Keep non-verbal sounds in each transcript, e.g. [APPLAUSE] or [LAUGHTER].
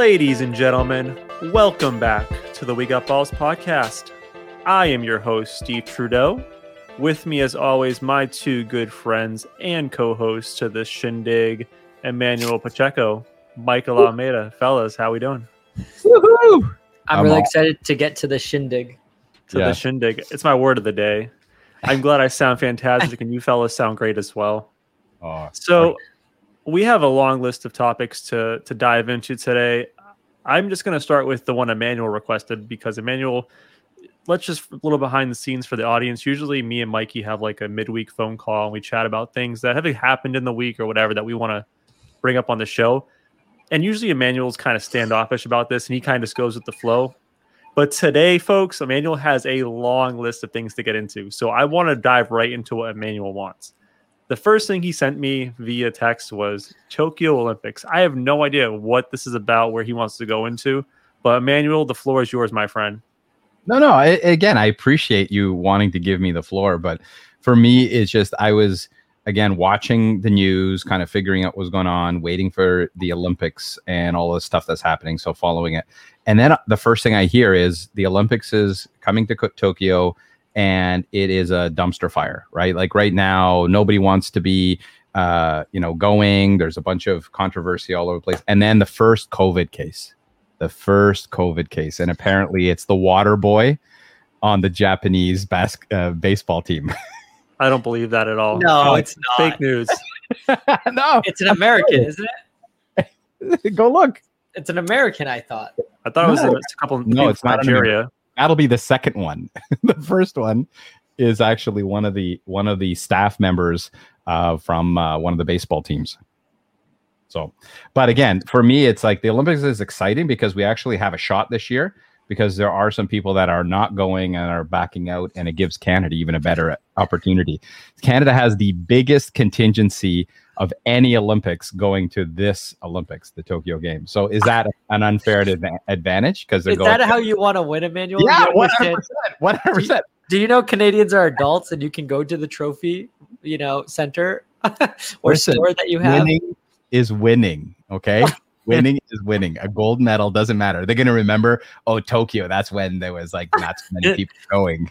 Ladies and gentlemen, welcome back to the We Got Balls podcast. I am your host, Steve Trudeau. With me, as always, my two good friends and co hosts to this shindig, Emmanuel Pacheco, Michael Almeida. Fellas, how we doing? Woohoo! I'm, I'm really all- excited to get to the shindig. To Yeah. the shindig. It's my word of the day. I'm glad I sound fantastic [LAUGHS] and you fellas sound great as well. Oh, So we have a long list of topics to to dive into today. I'm just going to start with the one Emmanuel requested because Emmanuel, let's just a little behind the scenes for the audience. Usually, me and Mikey have like a midweek phone call and we chat about things that have happened in the week or whatever that we want to bring up on the show. And usually, Emmanuel's kind of standoffish about this and he kind of just goes with the flow. But today, folks, Emmanuel has a long list of things to get into. So I want to dive right into what Emmanuel wants. The first thing he sent me via text was Tokyo Olympics. I have no idea what this is about, where he wants to go into. But Emmanuel, the floor is yours, my friend. no, no. I, again, I appreciate you wanting to give me the floor, but for me, it's just I was again watching the news, kind of figuring out what's going on, waiting for the Olympics and all the stuff that's happening. So following it, and then the first thing I hear is the Olympics is coming to Tokyo, and it is a dumpster fire, right? Like right now, nobody wants to be. Uh, you know, going. There's a bunch of controversy all over the place, and then the first COVID case. the first COVID case, and apparently it's the water boy on the Japanese bas- uh, baseball team. [LAUGHS] I don't believe that at all. No, Oh, it's not. fake news. [LAUGHS] no, It's an American, isn't it? [LAUGHS] go look. It's an American, I thought. I thought it was No. a, it's a couple. No, it's from not an Nigeria. That'll be the second one. [LAUGHS] the first one is actually one of the one of the staff members uh, from uh, one of the baseball teams. So, but again, for me, it's like the Olympics is exciting because we actually have a shot this year because there are some people that are not going and are backing out, and it gives Canada even a better opportunity. Canada has the biggest contingency of any Olympics going to this Olympics, the Tokyo Games. So, is that an unfair adva- advantage? Because they're Is going. that how you want to win, Emmanuel? yeah, one hundred percent, one hundred percent. Do you know Canadians are adults and you can go to the trophy, you know, center [LAUGHS] or Listen, store that you have? Winning is winning. Okay. [LAUGHS] winning is winning. A gold medal doesn't matter. They're gonna remember, oh, Tokyo, that's when there was like not so many [LAUGHS] people going.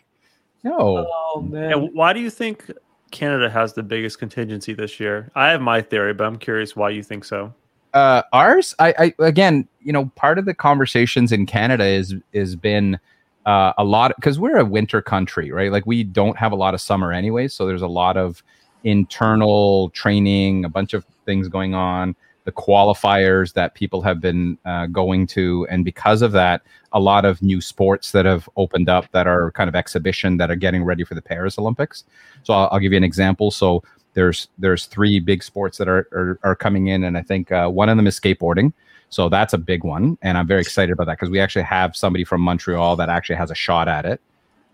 No. Oh man. And why do you think Canada has the biggest contingency this year? I have my theory, but I'm curious why you think so. Uh ours, I, I again, you know, part of the conversations in Canada is is been uh, a lot because we're a winter country, right? Like we don't have a lot of summer anyway, so there's a lot of internal training, a bunch of things going on, the qualifiers that people have been uh, going to, and because of that, a lot of new sports that have opened up that are kind of exhibition that are getting ready for the Paris Olympics. So I'll, I'll give you an example. So there's there's three big sports that are are, are coming in, and I think uh, one of them is skateboarding. So that's a big one, and I'm very excited about that because we actually have somebody from Montreal that actually has a shot at it,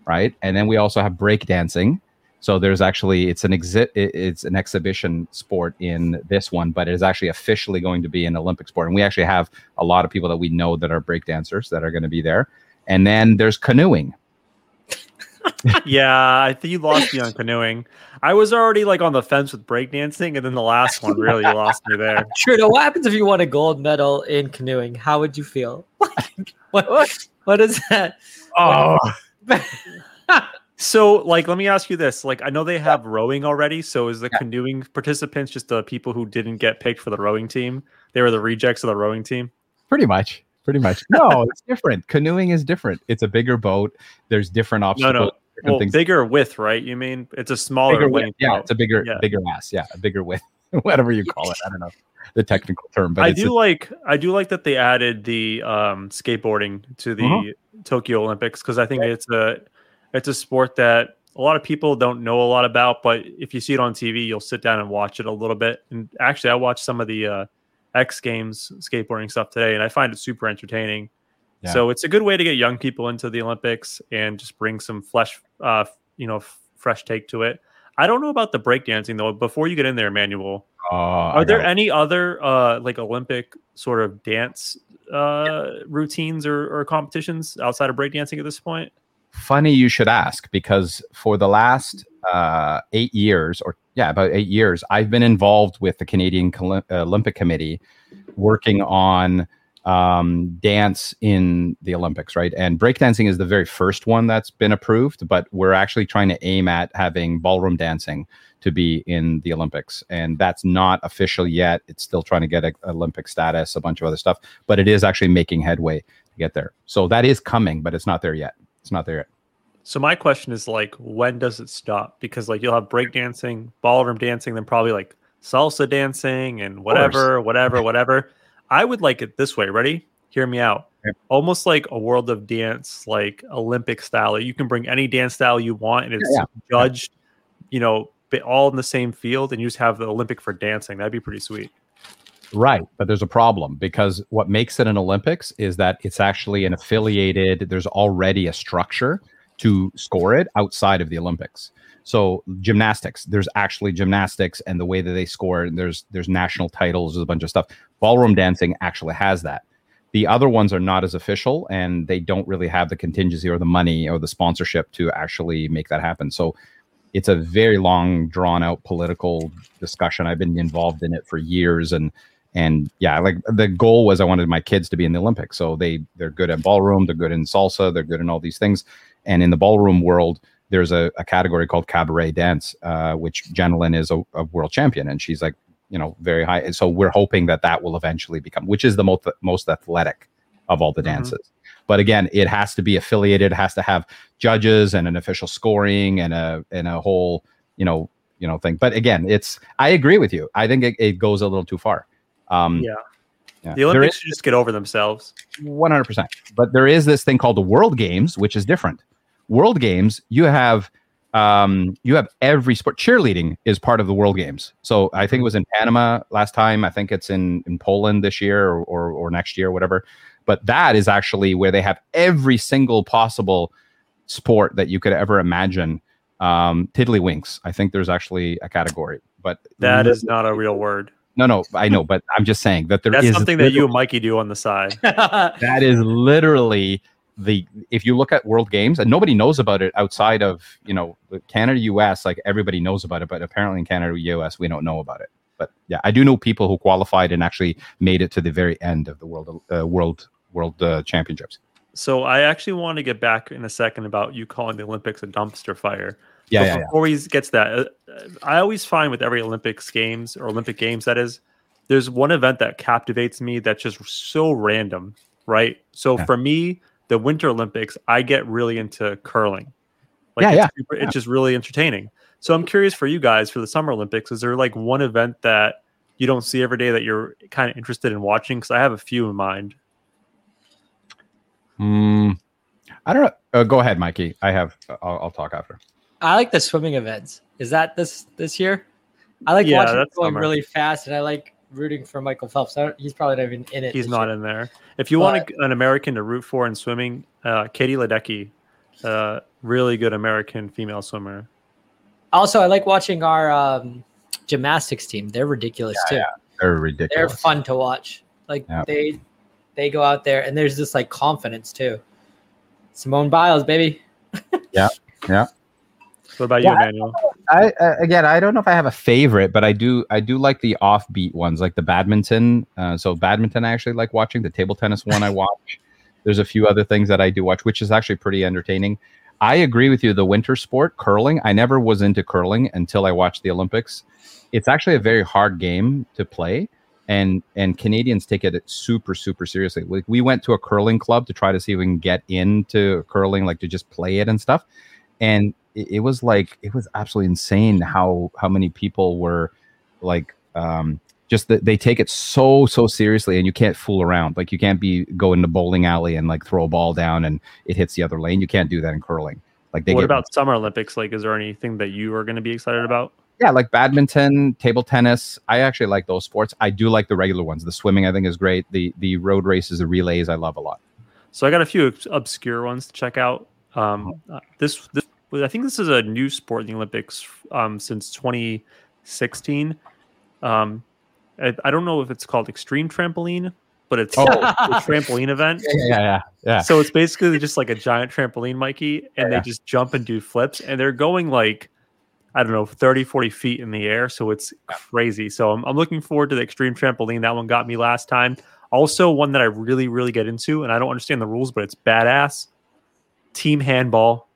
right? And then we also have breakdancing. So there's actually it's an exit it's an exhibition sport in this one, but it is actually officially going to be an Olympic sport. And we actually have a lot of people that we know that are breakdancers that are going to be there. And then there's canoeing. [LAUGHS] yeah, I think you lost me on [LAUGHS] canoeing. I was already like on the fence with breakdancing, and then the last one really [LAUGHS] lost me there. Trudeau, what happens if you won a gold medal in canoeing? How would you feel? what, what, what is that? Oh, So, like, let me ask you this: like, I know they have rowing already. So, is the canoeing participants just the people who didn't get picked for the rowing team? They were the rejects of the rowing team. pretty much. Pretty much. No, [LAUGHS] it's different. Canoeing is different. It's a bigger boat. There's different No, obstacles. no. different Well, things. bigger width, right? You mean it's a smaller bigger width. Yeah, it's a bigger, Yeah. bigger ass. Yeah, a bigger width, [LAUGHS] whatever you call it. I don't know the technical term, but I it's do a- like I do like that they added the um, skateboarding to the Mhm. Tokyo Olympics because I think it's a it's a sport that a lot of people don't know a lot about, but if you see it on TV, you'll sit down and watch it a little bit. And actually, I watched some of the uh, X Games skateboarding stuff today, and I find it super entertaining. Yeah. So it's a good way to get young people into the Olympics and just bring some flesh, uh, you know, f- fresh take to it. I don't know about the breakdancing though. Before you get in there, Manuel, Oh, are there it. any other uh like olympic sort of dance uh routines or, or competitions outside of breakdancing at this point funny you should ask because for the last uh, eight years, or yeah, about eight years, I've been involved with the Canadian uh, Olympic Committee, working on um, dance in the Olympics, right? And breakdancing is the very first one that's been approved, but we're actually trying to aim at having ballroom dancing to be in the Olympics. And that's not official yet. It's still trying to get a, Olympic status, a bunch of other stuff, but it is actually making headway to get there. So that is coming, but it's not there yet. It's not there yet. So my question is like, when does it stop? Because like you'll have breakdancing, ballroom dancing, then probably like salsa dancing and whatever, whatever, [LAUGHS] whatever. I would like it this way. Ready? Hear me out. Almost like a world of dance, like Olympic style. You can bring any dance style you want, and it's yeah, yeah. judged, you know, all in the same field, and you just have the Olympic for dancing. That'd be pretty sweet. Right, but there's a problem because what makes it an Olympics is that it's actually an affiliated. There's already a structure to score it outside of the Olympics. So gymnastics, there's actually gymnastics and the way that they score, and there's there's national titles, there's a bunch of stuff. Ballroom dancing actually has that. The other ones are not as official and they don't really have the contingency or the money or the sponsorship to actually make that happen. So it's a very long, drawn out political discussion. I've been involved in it for years and and yeah, like the goal was I wanted my kids to be in the Olympics. So they they're good at ballroom, they're good in salsa, they're good in all these things. And in the ballroom world, there's a, a category called cabaret dance, uh, which Jenilyn is a, a, world champion, and she's like, you know, very high. And so we're hoping that that will eventually become, which is the most most athletic of all the mm-hmm. dances. Mm-hmm. But again, it has to be affiliated. It has to have judges and an official scoring and a and a whole, you know, you know thing. But again, it's I agree with you. I think it, it goes a little too far. Um, yeah. Yeah. The Olympics is, should just get over themselves. 100%. But there is this thing called the World Games, which is different. World Games, you have um, you have every sport. Cheerleading is part of the World Games. So I think it was in Panama last time. I think it's in in Poland this year or or, or next year, or whatever. But that is actually where they have every single possible sport that you could ever imagine. Um, tiddlywinks. I think there's actually a category, but that is not a real word. No, no, I know, but I'm just saying that there That's is something that you and Mikey do on the side. [LAUGHS] that is literally the if you look at world games and nobody knows about it outside of you know canada us like everybody knows about it but apparently in canada us we don't know about it but yeah i do know people who qualified and actually made it to the very end of the world uh, world world uh, championships so i actually want to get back in a second about you calling the olympics a dumpster fire yeah, yeah before yeah. he gets that uh, i always find with every olympics games or olympic games that is there's one event that captivates me that's just so random right so yeah. for me the Winter Olympics, I get really into curling. Like yeah, it's, yeah. It's yeah. just really entertaining. So I'm curious for you guys for the Summer Olympics, is there like one event that you don't see every day that you're kind of interested in watching? Because I have a few in mind. Mm, I don't know. Uh, go ahead, Mikey. I have. I'll, I'll, talk after. I like the swimming events. Is that this this year? I like yeah, watching going summer. really fast, and I like rooting for Michael Phelps. he's probably not even in it. He's not year. in there. If you but, want a, an American to root for in swimming, uh, Katie Ledecky, uh, really good American female swimmer. Also, I like watching our um, gymnastics team. They're ridiculous yeah, too. Yeah, they're ridiculous. They're fun to watch. Like yeah. they they go out there and there's this like confidence too. Simone Biles, baby. yeah, [LAUGHS] yeah. What about yeah, you, Emmanuel? I, uh, again, I don't know if I have a favorite, but I do. I do like the offbeat ones, like the badminton. Uh, so badminton, I actually like watching. The table tennis one, I [LAUGHS] watch. There's a few other things that I do watch, which is actually pretty entertaining. I agree with you. The winter sport, curling. I never was into curling until I watched the Olympics. It's actually a very hard game to play, and and Canadians take it super super seriously. Like we went to a curling club to try to see if we can get into curling, like to just play it and stuff. And it, it was like it was absolutely insane how how many people were like um just that they take it so so seriously and you can't fool around. Like you can't be go in the bowling alley and like throw a ball down and it hits the other lane. You can't do that in curling. Like they what about summer olympics? Like is there anything that you are going to be excited about? Yeah like badminton table tennis. I actually like those sports. I do like the regular ones. The swimming i think is great. The the road races the relays i love a lot. So i got a few obscure ones to check out. Um, uh, this this I think this is a new sport in the Olympics um, since 2016. Um, I, I, don't know if it's called extreme trampoline, but it's oh. a trampoline event. [LAUGHS] Yeah, yeah, yeah. So it's basically just like a giant trampoline, Mikey, and yeah, they just jump and do flips, and they're going like I don't know 30, 40 feet in the air. So it's crazy. So I'm, I'm looking forward to the extreme trampoline. That one got me last time. Also, one that I really, really get into, and I don't understand the rules, but it's badass. Team handball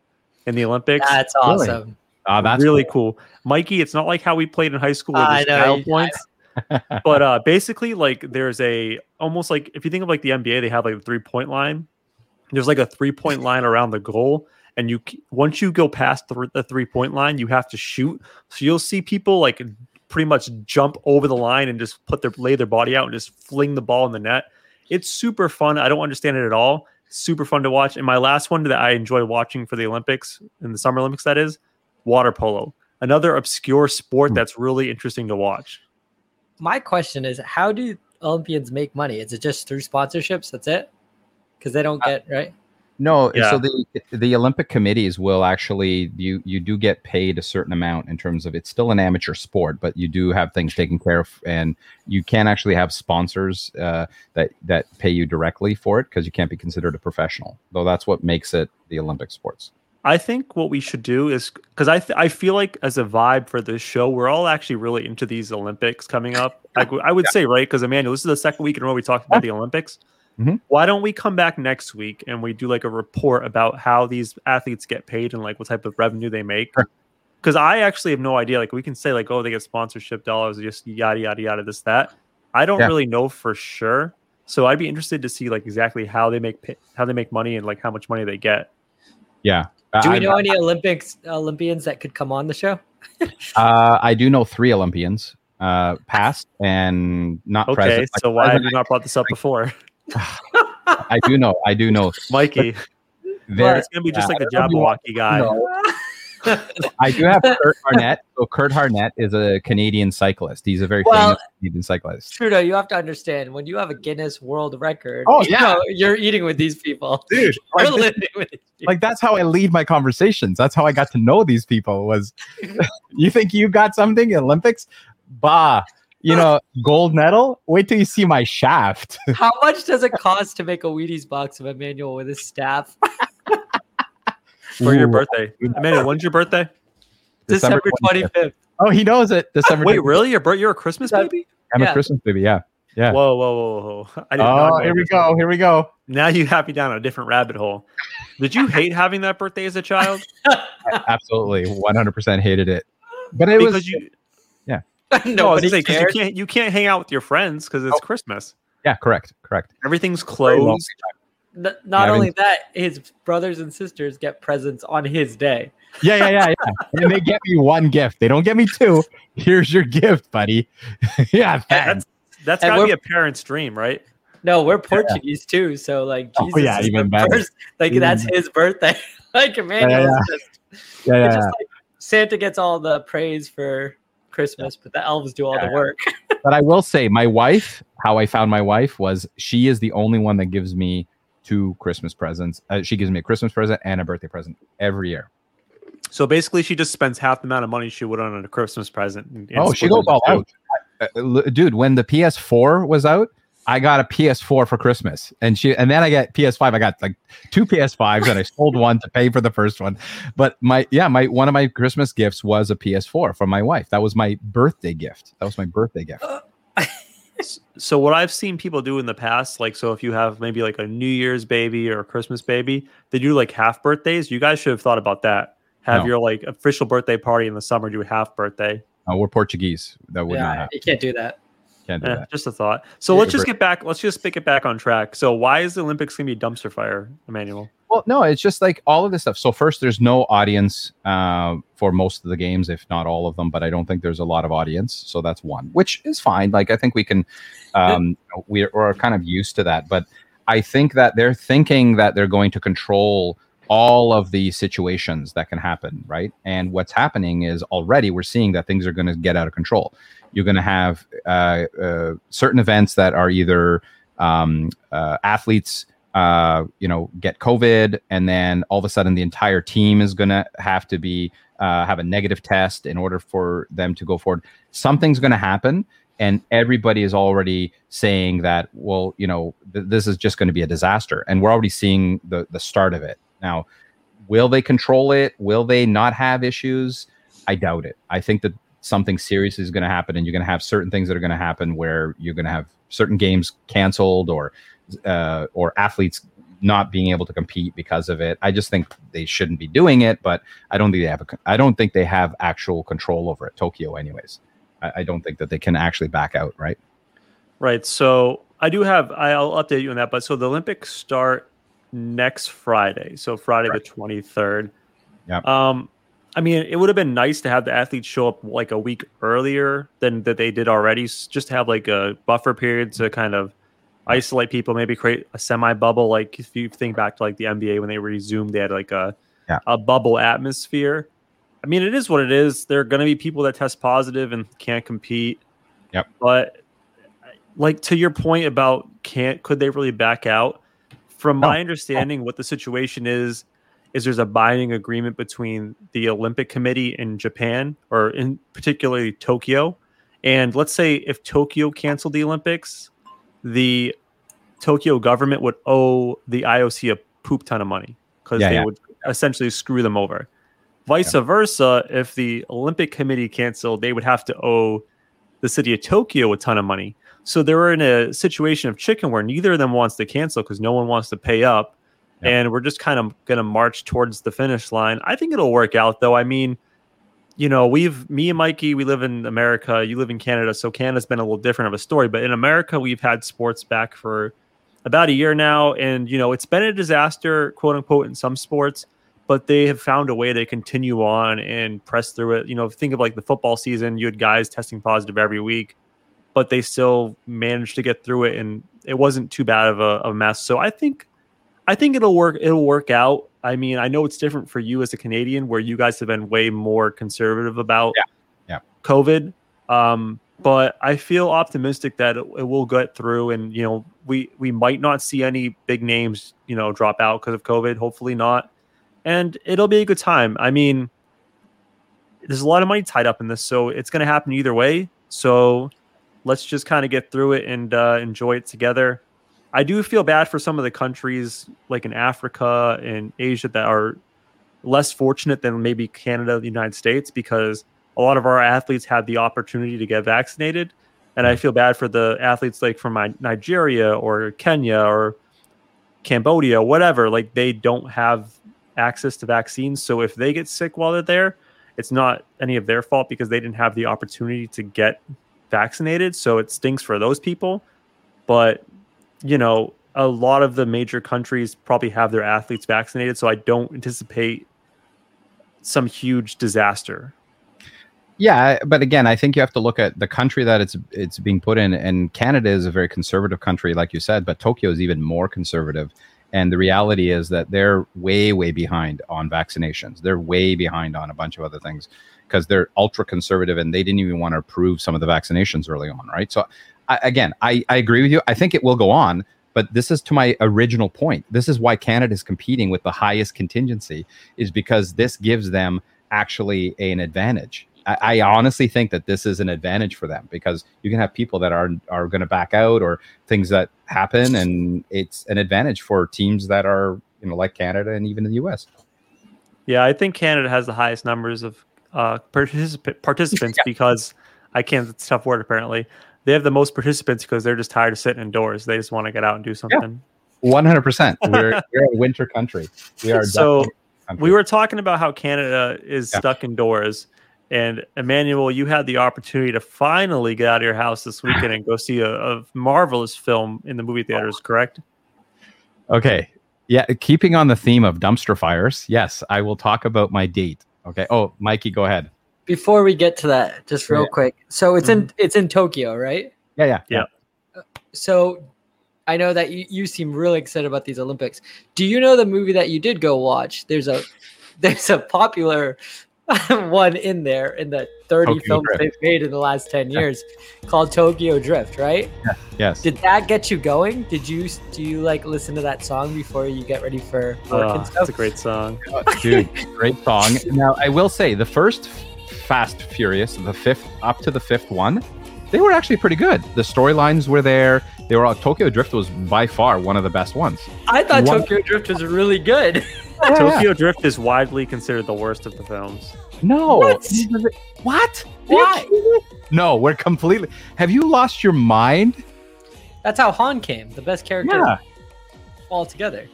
in the Olympics. That's awesome. Really? Uh, that's really cool. cool. Mikey, it's not like how we played in high school with I know, points. [LAUGHS] but uh, basically, like there's a almost like if you think of like the NBA, they have like a three point line. There's like a three point [LAUGHS] line around the goal, and you once you go past the, the three point line, you have to shoot. So you'll see people like pretty much jump over the line and just put their lay their body out and just fling the ball in the net. It's super fun. I don't understand it at all. Super fun to watch. And my last one that I enjoy watching for the Olympics in the Summer Olympics, that is water polo, another obscure sport hmm. that's really interesting to watch. My question is, how do Olympians make money? Is it just through sponsorships? That's it? Because they don't get right. No, yeah. so the the Olympic committees will actually you you do get paid a certain amount in terms of it's still an amateur sport, but you do have things taken care of, and you can actually have sponsors uh, that that pay you directly for it because you can't be considered a professional. Though that's what makes it the Olympic sports. I think what we should do is because I th- I feel like as a vibe for this show, we're all actually really into these Olympics coming up. Like I would yeah. say, right? Because Emmanuel, this is the second week in a row we talked about the Olympics. Mm-hmm. Why don't we come back next week and we do like a report about how these athletes get paid and like what type of revenue they make? Because sure. I actually have no idea. Like we can say like, oh, they get sponsorship dollars, just yada yada yada, this that. I don't yeah. really know for sure. So I'd be interested to see like exactly how they make pay- how they make money and like how much money they get. Yeah. Do we know I, any Olympics Olympians that could come on the show? [LAUGHS] uh, I do know three Olympians uh, past and not okay, present. so why have you [LAUGHS] not brought this up before? I do know. I do know. Mikey. There, it's gonna be just yeah, like the Jabberwocky guy. I do have Curt Harnett. So Curt Harnett is a Canadian cyclist. He's a very well, famous Canadian cyclist. Trudeau, you have to understand when you have a Guinness World Record. Oh you yeah, know, you're eating with these people, dude. Like, [LAUGHS] living with people. like that's how I lead my conversations. That's how I got to know these people. Was [LAUGHS] you think you got something Olympics? Bah you know, gold medal. Wait till you see my shaft. [LAUGHS] How much does it cost to make a Wheaties box of Emmanuel with his staff? [LAUGHS] For Ooh. your birthday, Emmanuel. When's your birthday? December twenty fifth. Oh, he knows it. December. Wait, 25th. really? Your birth? You're a Christmas baby? I'm yeah. a Christmas baby. Yeah. Yeah. Whoa, whoa, whoa, whoa! I did oh, here we go. Here we go. Now you have me down a different rabbit hole. Did you hate having that birthday as a child? [LAUGHS] Absolutely, 100% hated it. But it because was you [LAUGHS] no, because you can't you can't hang out with your friends because it's oh. Christmas. Yeah, correct, correct. Everything's closed. N- not yeah, only that, his brothers and sisters get presents on his day. Yeah, yeah, yeah, yeah. [LAUGHS] and they get me one gift. They don't get me two. Here's your gift, buddy. [LAUGHS] yeah, that's that's gotta be a parent's dream, right? No, we're Portuguese yeah. too, so like oh, Jesus oh, yeah, even better. First, like even that's his birthday. like Emmanuel, yeah, yeah. Just, yeah, yeah. Just, like, Santa gets all the praise for Christmas, but the elves do all yeah. the work. [LAUGHS] but I will say, my wife, how I found my wife was she is the only one that gives me two Christmas presents. Uh, she gives me a Christmas present and a birthday present every year. So basically, she just spends half the amount of money she would on a Christmas present. And, and oh, she goes all out, uh, dude. When the PS4 was out, I got a PS4 for Christmas, and she, and then I got PS5. I got like two PS5s, and I sold one to pay for the first one. But my, yeah, my one of my Christmas gifts was a PS4 from my wife. That was my birthday gift. That was my birthday gift. so what I've seen people do in the past, like, so if you have maybe like a New Year's baby or a Christmas baby, they do like half birthdays. You guys should have thought about that. Have no. your like official birthday party in the summer, do a half birthday. Oh, we're Portuguese. That would yeah, not happen. You can't do that. Can't do eh, that. Just a thought. So yeah, let's just get back. Let's just pick it back on track. So why is the Olympics going to be dumpster fire, Emmanuel? Well, no, it's just like all of this stuff. So first, there's no audience uh, for most of the games, if not all of them. But I don't think there's a lot of audience, so that's one, which is fine. Like I think we can, um, we're, we're kind of used to that. But I think that they're thinking that they're going to control all of the situations that can happen, right? And what's happening is already we're seeing that things are going to get out of control. You're going to have uh, uh, certain events that are either um, uh, athletes, uh, you know, get COVID, and then all of a sudden the entire team is going to have to be uh, have a negative test in order for them to go forward. Something's going to happen, and everybody is already saying that, well, you know, th- this is just going to be a disaster, and we're already seeing the the start of it now. Will they control it? Will they not have issues? I doubt it. I think that something serious is going to happen and you're going to have certain things that are going to happen where you're going to have certain games canceled or uh, or athletes not being able to compete because of it. I just think they shouldn't be doing it, but I don't think they have a, I don't think they have actual control over it. Tokyo, anyways. I, I don't think that they can actually back out, right? Right. So I do have. I'll update you on that. But so the Olympics start next Friday. So Friday right. the twenty third. Yeah. Um, I mean, it would have been nice to have the athletes show up like a week earlier than that they did already. Just have like a buffer period to kind of isolate people, maybe create a semi bubble. Like if you think back to like the NBA when they resumed, they had like a yeah. a bubble atmosphere. I mean, it is what it is. There are going to be people that test positive and can't compete. Yep. But like to your point about can't could they really back out? From no. my understanding, what the situation is is there's a binding agreement between the Olympic Committee in Japan, or in particularly Tokyo. And let's say if Tokyo canceled the Olympics, the Tokyo government would owe the IOC a poop ton of money because yeah, they yeah. would essentially screw them over. Vice yeah. versa, if the Olympic Committee canceled, they would have to owe the city of Tokyo a ton of money. So they're in a situation of chicken where neither of them wants to cancel because no one wants to pay up and we're just kind of going to march towards the finish line. I think it'll work out, though. I mean, you know, we've me and Mikey, we live in America. You live in Canada, so Canada's been a little different of a story. But in America, we've had sports back for about a year now, and you know, it's been a disaster, quote unquote, in some sports. But they have found a way to continue on and press through it. You know, think of like the football season; you had guys testing positive every week, but they still managed to get through it, and it wasn't too bad of a, a mess. So I think I think it'll work. It'll work out. I mean, I know it's different for you as a Canadian, where you guys have been way more conservative about yeah, yeah. COVID. Um, but I feel optimistic that it, it, will get through, and you know, we we might not see any big names, you know, drop out because of COVID. Hopefully not, and it'll be a good time. I mean, there's a lot of money tied up in this, so it's going to happen either way. So let's just kind of get through it and uh, enjoy it together. I do feel bad for some of the countries like in Africa and Asia that are less fortunate than maybe Canada, the United States, because a lot of our athletes had the opportunity to get vaccinated. And I feel bad for the athletes like from Nigeria or Kenya or Cambodia, whatever. Like they don't have access to vaccines. So if they get sick while they're there, it's not any of their fault because they didn't have the opportunity to get vaccinated. So it stinks for those people. But you know, a lot of the major countries probably have their athletes vaccinated, so I don't anticipate some huge disaster. Yeah, but again, I think you have to look at the country that it's it's being put in, and Canada is a very conservative country, like you said, but Tokyo is even more conservative. And the reality is that they're way, way behind on vaccinations. They're way behind on a bunch of other things because they're ultra conservative and they didn't even want to approve some of the vaccinations early on, right? So I, again, I, I agree with you. I think it will go on, but this is to my original point. This is why Canada is competing with the highest contingency, is because this gives them actually an advantage. I, I honestly think that this is an advantage for them because you can have people that are are going to back out or things that happen, and it's an advantage for teams that are you know like Canada and even the U.S. Yeah, I think Canada has the highest numbers of uh, particip- participants [LAUGHS] yeah. because I can't. It's a tough word apparently they have the most participants because they're just tired of sitting indoors. They just want to get out and do something. One hundred percent. [LAUGHS] We're a winter country. We are so. We were talking about how Canada is yeah. stuck indoors, and Emmanuel, you had the opportunity to finally get out of your house this weekend and go see a, a marvelous film in the movie theaters. Correct? Okay. Yeah. Keeping on the theme of dumpster fires, yes, I will talk about my date. Okay. Oh, Mikey, go ahead before we get to that, just real yeah. quick. So it's mm-hmm. in it's in Tokyo, right? Yeah, yeah, yeah. So I know that you, you seem really excited about these Olympics. Do you know the movie that you did go watch? There's a [LAUGHS] there's a popular [LAUGHS] one in there in the 30 Tokyo films Drift. they've made in the last 10 years yeah. called Tokyo Drift, right? Yeah. Yes. Did that get you going? Did you do you like listen to that song before you get ready for work oh, and stuff? That's a great song. [LAUGHS] Dude, great song. Now, I will say the first Fast Furious, the fifth up to the fifth one, they were actually pretty good. The storylines were there. they were all Tokyo Drift was by far one of the best ones. I thought one, Tokyo Drift was really good. [LAUGHS] Yeah, Tokyo Drift is widely considered the worst of the films. No. What? What? Why? No, we're completely. Have you lost your mind? That's how Han came, the best character yeah. altogether.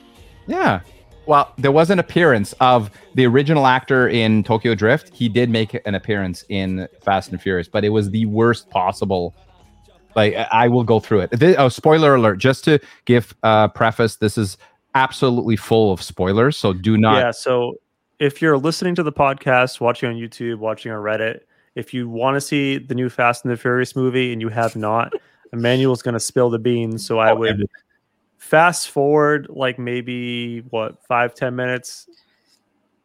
Yeah. Well, there was an appearance of the original actor in Tokyo Drift. He did make an appearance in Fast and Furious, but it was the worst possible. Like I will go through it. This, oh, spoiler alert! Just to give uh, preface, this is absolutely full of spoilers, so do not. Yeah. So if you're listening to the podcast, watching on YouTube, watching on Reddit, if you want to see the new Fast and the Furious movie and you have not, Emmanuel's going to spill the beans. So I would fast forward like maybe what five ten minutes.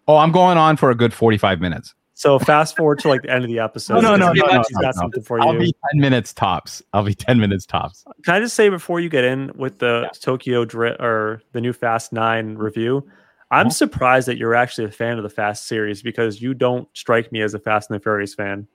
Oh, I'm going on for a good 45 minutes. So fast forward to like the end of the episode. [LAUGHS] no, no, no, no, no, no, something for I'll you. be 10 minutes tops. I'll be 10 minutes tops. Can I just say before you get in with the yeah. Tokyo Drift or the new Fast Nine review? I'm uh-huh. surprised that you're actually a fan of the Fast series because you don't strike me as a Fast and the Furious fan.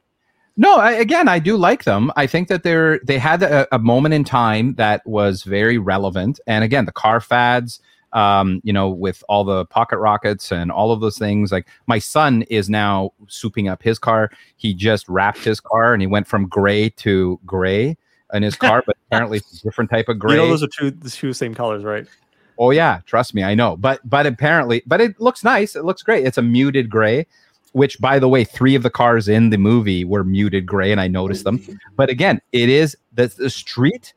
No, I, again, I do like them. I think that they're they had a, a, moment in time that was very relevant, and again, the car fads, um, you know, with all the pocket rockets and all of those things. Like my son is now souping up his car. He just wrapped his car, and he went from gray to gray in his car, but [LAUGHS] apparently it's a different type of gray. You know, those are two the two same colors, right? Oh yeah, trust me, I know. But but apparently, but it looks nice. It looks great. It's a muted gray which by the way, three of the cars in the movie were muted gray, and I noticed them. But again, it is the, the street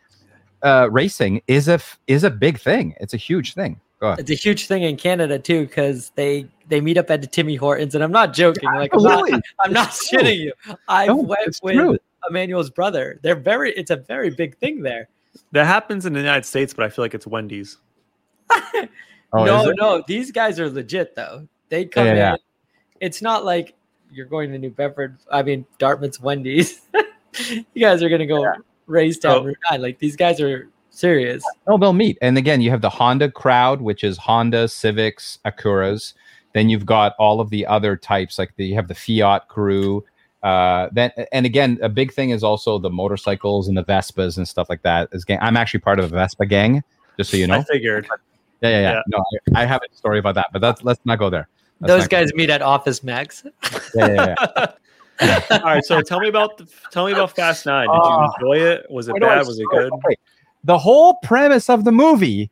uh, racing is a is a big thing. It's a huge thing. It's a huge thing in Canada too, because they they meet up at the Timmy Hortons, and I'm not joking. Like I'm not, [LAUGHS] I'm not shitting you. I no, went with true. Emmanuel's brother. They're very. It's a very big thing there. That happens in the United States, but I feel like it's Wendy's. [LAUGHS] oh, no, no, these guys are legit though. They come yeah, in. Yeah it's not like you're going to New Bedford. I mean, Dartmouth's Wendy's. [LAUGHS] you guys are gonna go yeah. race down. Route 9. Like these guys are serious. Oh, they'll meet. And again, you have the Honda crowd, which is Honda, Civics, Acuras. Then you've got all of the other types, like the, you have the Fiat crew. Uh, then and again, a big thing is also the motorcycles and the Vespas and stuff like that. Is gang. I'm actually part of a Vespa gang, just so you know. I figured. Yeah, yeah, yeah. yeah. No, I, I have a story about that, but that's let's not go there. Those guys meet at Office Max. yeah, yeah, yeah. [LAUGHS] All right, so tell me about the, tell me about Fast Nine. Did you uh, enjoy it? Was it bad? Was it good? The whole premise of the movie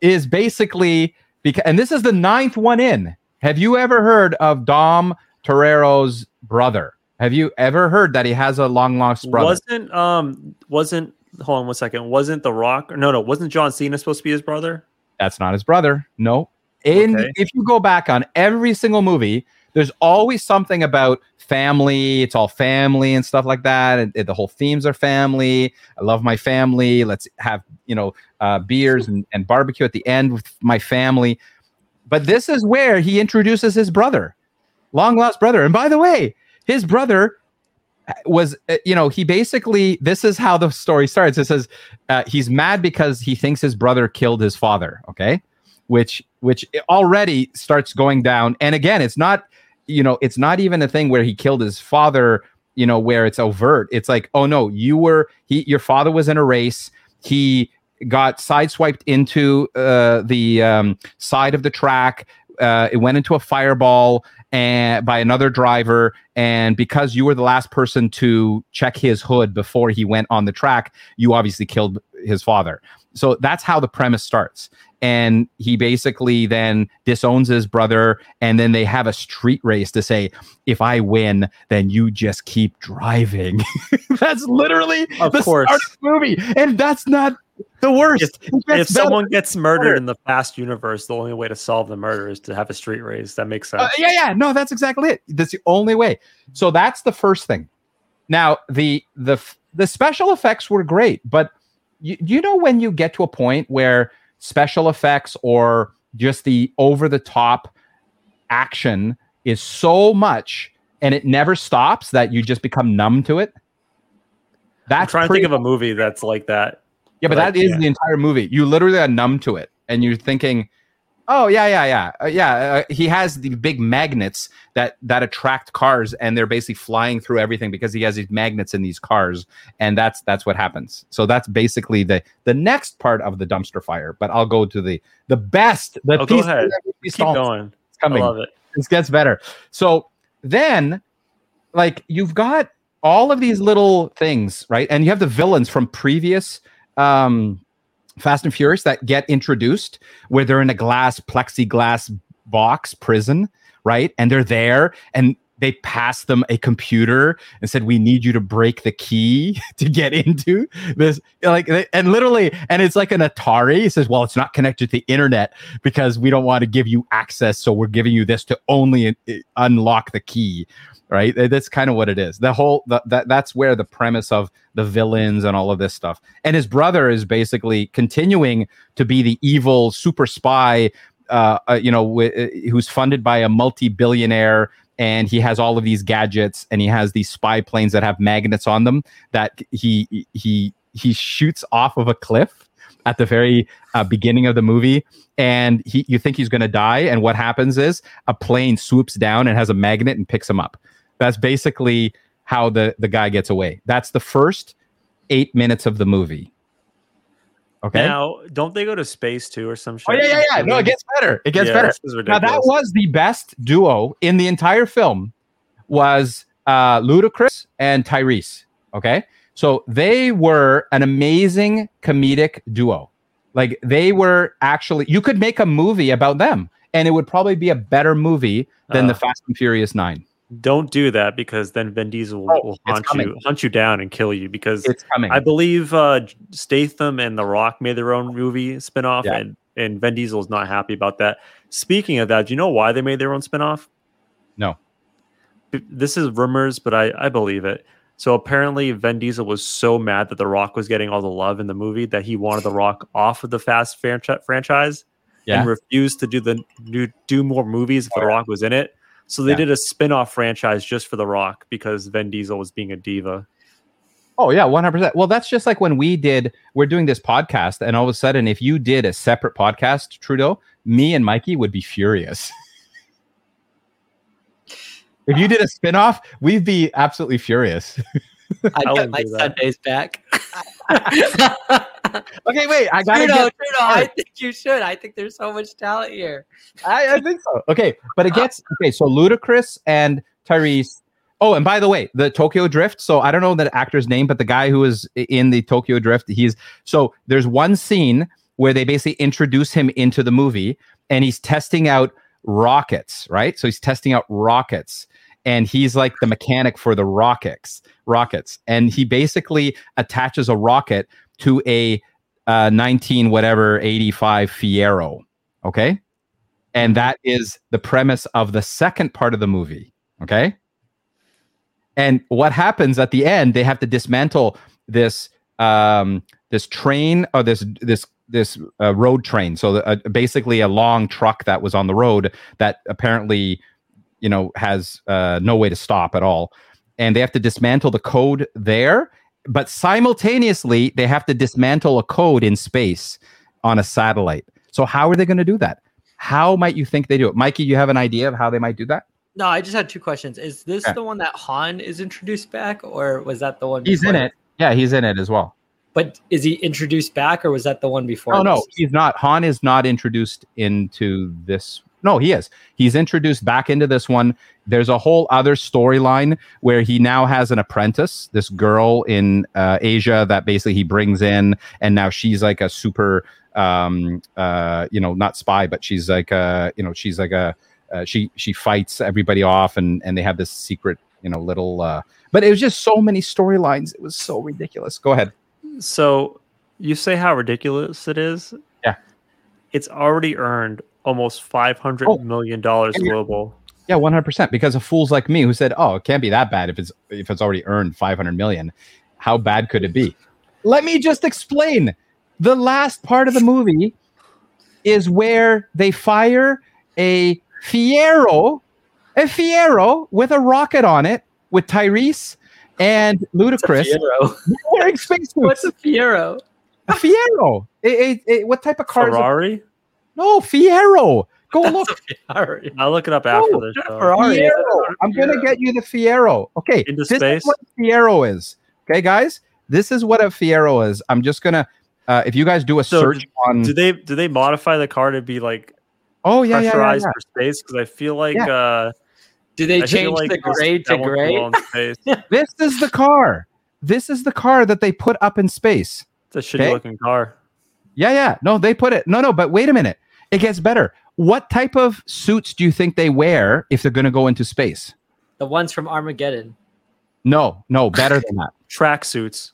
is basically because, and this is the ninth one in. Have you ever heard of Dom Toretto's brother? Have you ever heard that he has a long lost brother? Wasn't um wasn't hold on one second. Wasn't The Rock? No, no. Wasn't John Cena supposed to be his brother? That's not his brother. No, in okay. if you go back on every single movie, there's always something about family. It's all family and stuff like that. And, and the whole themes are family. I love my family. Let's have you know uh, beers and, and barbecue at the end with my family. But this is where he introduces his brother, long lost brother. And by the way, his brother was uh, you know he basically this is how the story starts it says uh, he's mad because he thinks his brother killed his father okay which which already starts going down. And again, it's not you know it's not even a thing where he killed his father. You know where it's overt. It's like oh no, you were he your father was in a race. He got sideswiped into uh, the um, side of the track. Uh, it went into a fireball and by another driver and because you were the last person to check his hood before he went on the track you obviously killed his father so that's how the premise starts and he basically then disowns his brother and then they have a street race to say if i win then you just keep driving. [LAUGHS] That's literally of the course. movie and that's not the worst. If, if someone gets murdered in the past universe the only way to solve the murder is to have a street race. That makes uh, sense. uh, yeah yeah. No that's exactly it. That's the only way. So that's the first thing. Now the the the special effects were great but you, you know when you get to a point where special effects or just the over the top action is so much and it never stops that you just become numb to it. That's I'm trying to think of a movie that's like that. Yeah, but, but that is yeah. the entire movie. You literally are numb to it and you're thinking, Oh yeah, yeah, yeah, uh, yeah. Uh, he has the big magnets that that attract cars, and they're basically flying through everything because he has these magnets in these cars, and that's that's what happens. So that's basically the the next part of the dumpster fire. But I'll go to the the best. The oh, piece go ahead. Keep going. It's coming. I love it. This gets better. So then, like you've got all of these little things, right? And you have the villains from previous um Fast and Furious that get introduced where they're in a glass plexiglass box prison, right? And they're there and they passed them a computer and said, "We need you to break the key [LAUGHS] to get into this." Like, and literally, and it's like an Atari. It says, "Well, it's not connected to the internet because we don't want to give you access, so we're giving you this to only unlock the key." right? That's kind of what it is. The whole that that's where the premise of the villains and all of this stuff. And his brother is basically continuing to be the evil super spy, uh, uh you know, w- uh, who's funded by a multi-billionaire. And he has all of these gadgets, and he has these spy planes that have magnets on them that he he he shoots off of a cliff at the very uh, beginning of the movie and he you think he's going to die and what happens is a plane swoops down and has a magnet and picks him up that's basically how the the guy gets away. That's the first eight minutes of the movie. Okay. Now, don't they go to space too, or some shit? Oh yeah, yeah, yeah. No, it gets better. It gets yeah, better. Now that was the best duo in the entire film. Was uh, Ludacris and Tyrese. Okay, so they were an amazing comedic duo. Like they were actually, you could make a movie about them, and it would probably be a better movie than uh, the Fast and Furious Nine. Don't do that because then Vin Diesel will, oh, will hunt you, hunt you down, and kill you. Because it's coming. I believe uh, Statham and The Rock made their own movie spinoff, yeah. and and Vin Diesel is not happy about that. Speaking of that, do you know why they made their own spinoff? No. This is rumors, but I I believe it. So apparently, Vin Diesel was so mad that The Rock was getting all the love in the movie that he wanted The Rock off of the Fast franchise yeah. and refused to do the do, do more movies if The Rock was in it. So they yeah. did a spin-off franchise just for The Rock because Vin Diesel was being a diva. Oh yeah, one hundred percent. Well, that's just like when we did. We're doing this podcast, and all of a sudden, if you did a separate podcast, Trudeau, me and Mikey would be furious. [LAUGHS] if you did a spin-off, we'd be absolutely furious. [LAUGHS] I get my Sundays back. [LAUGHS] okay, wait. I gotta Trudeau, get. Trudeau, I think you should. I think there's so much talent here. I, I think so. Okay, but it uh, gets okay. So Ludacris and Tyrese. Oh, and by the way, the Tokyo Drift. So I don't know the actor's name, but the guy who is in the Tokyo Drift, he's so there's one scene where they basically introduce him into the movie, and he's testing out rockets. Right. So he's testing out rockets and he's like the mechanic for the rockets rockets. And he basically attaches a rocket to a uh, 19 whatever 85 fiero okay? And that is the premise of the second part of the movie okay? And what happens at the end they have to dismantle this um this train or this this this uh, road train. So uh, basically a long truck that was on the road that apparently you know has uh, no way to stop at all. And they have to dismantle the code there but simultaneously they have to dismantle a code in space on a satellite. So how are they going to do that? How might you think they do it? Mikey you have an idea of how they might do that? No i just had two questions. Is this okay. the one that han is introduced back or was that the one he's in it. Yeah he's in it as well. But is he introduced back or was that the one before oh no he's not. Han is not introduced into this no, he is. He's introduced back into this one. There's a whole other storyline where he now has an apprentice, this girl in uh, Asia that basically he brings in, and now she's like a super, um, uh, you know, not spy, but she's like a, you know, she's like a, uh, she she fights everybody off, and and they have this secret, you know, little. Uh, but it was just so many storylines. It was so ridiculous. Go ahead. So you say how ridiculous it is. Yeah. It's already earned almost five hundred oh. million dollars global. Yeah, one hundred percent. Because of fools like me who said, "Oh, it can't be that bad if it's if it's already earned five hundred million. How bad could it be?" Let me just explain. The last part of the movie is where they fire a Fiero, a Fiero with a rocket on it with Tyrese and Ludacris wearing spacesuits. What's a Fiero? A Fiero. A, a, a, what type of car? Ferrari. No, Fiero. Go That's look. I'll look it up after this. Fiero. I'm gonna get you the Fiero. Okay, into this space. Is what Fiero is. Okay, guys, this is what a Fiero is. I'm just gonna. Uh, if you guys do a so search do, on, do they do they modify the car to be like Oh yeah, pressurized yeah, yeah, yeah. for space because I feel like. Yeah. uh Do they I change like the gray to gray? [LAUGHS] this is the car. This is the car that they put up in space. It's a shitty okay? looking car. Yeah, yeah. No, they put it. No, no. But wait a minute. It gets better. What type of suits do you think they wear if they're going to go into space? The ones from Armageddon. No, no, better than that. [LAUGHS] Track suits.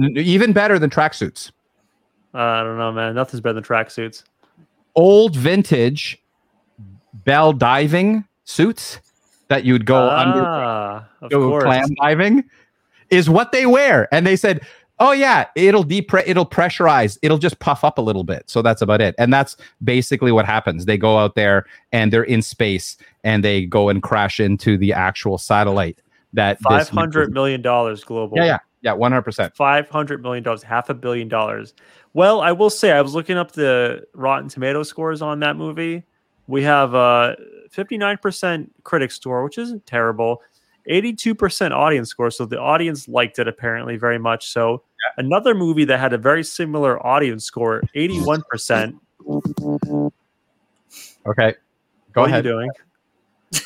N- even better than track suits. Uh, I don't know, man. Nothing's better than track suits old vintage bell diving suits that you'd go ah, under go clam diving is what they wear and they said oh yeah it'll depre- it'll pressurize it'll just puff up a little bit. So that's about it. And that's basically what happens. They go out there and they're in space and they go and crash into the actual satellite that five hundred million dollars global. Yeah yeah. Yeah 100% 500 million dollars half a billion dollars. Well, I will say I was looking up the Rotten Tomato scores on that movie. We have a 59% critic score, which isn't terrible. 82% audience score, so the audience liked it apparently very much. So yeah. another movie that had a very similar audience score, 81%. Okay. Go what ahead. Are you doing?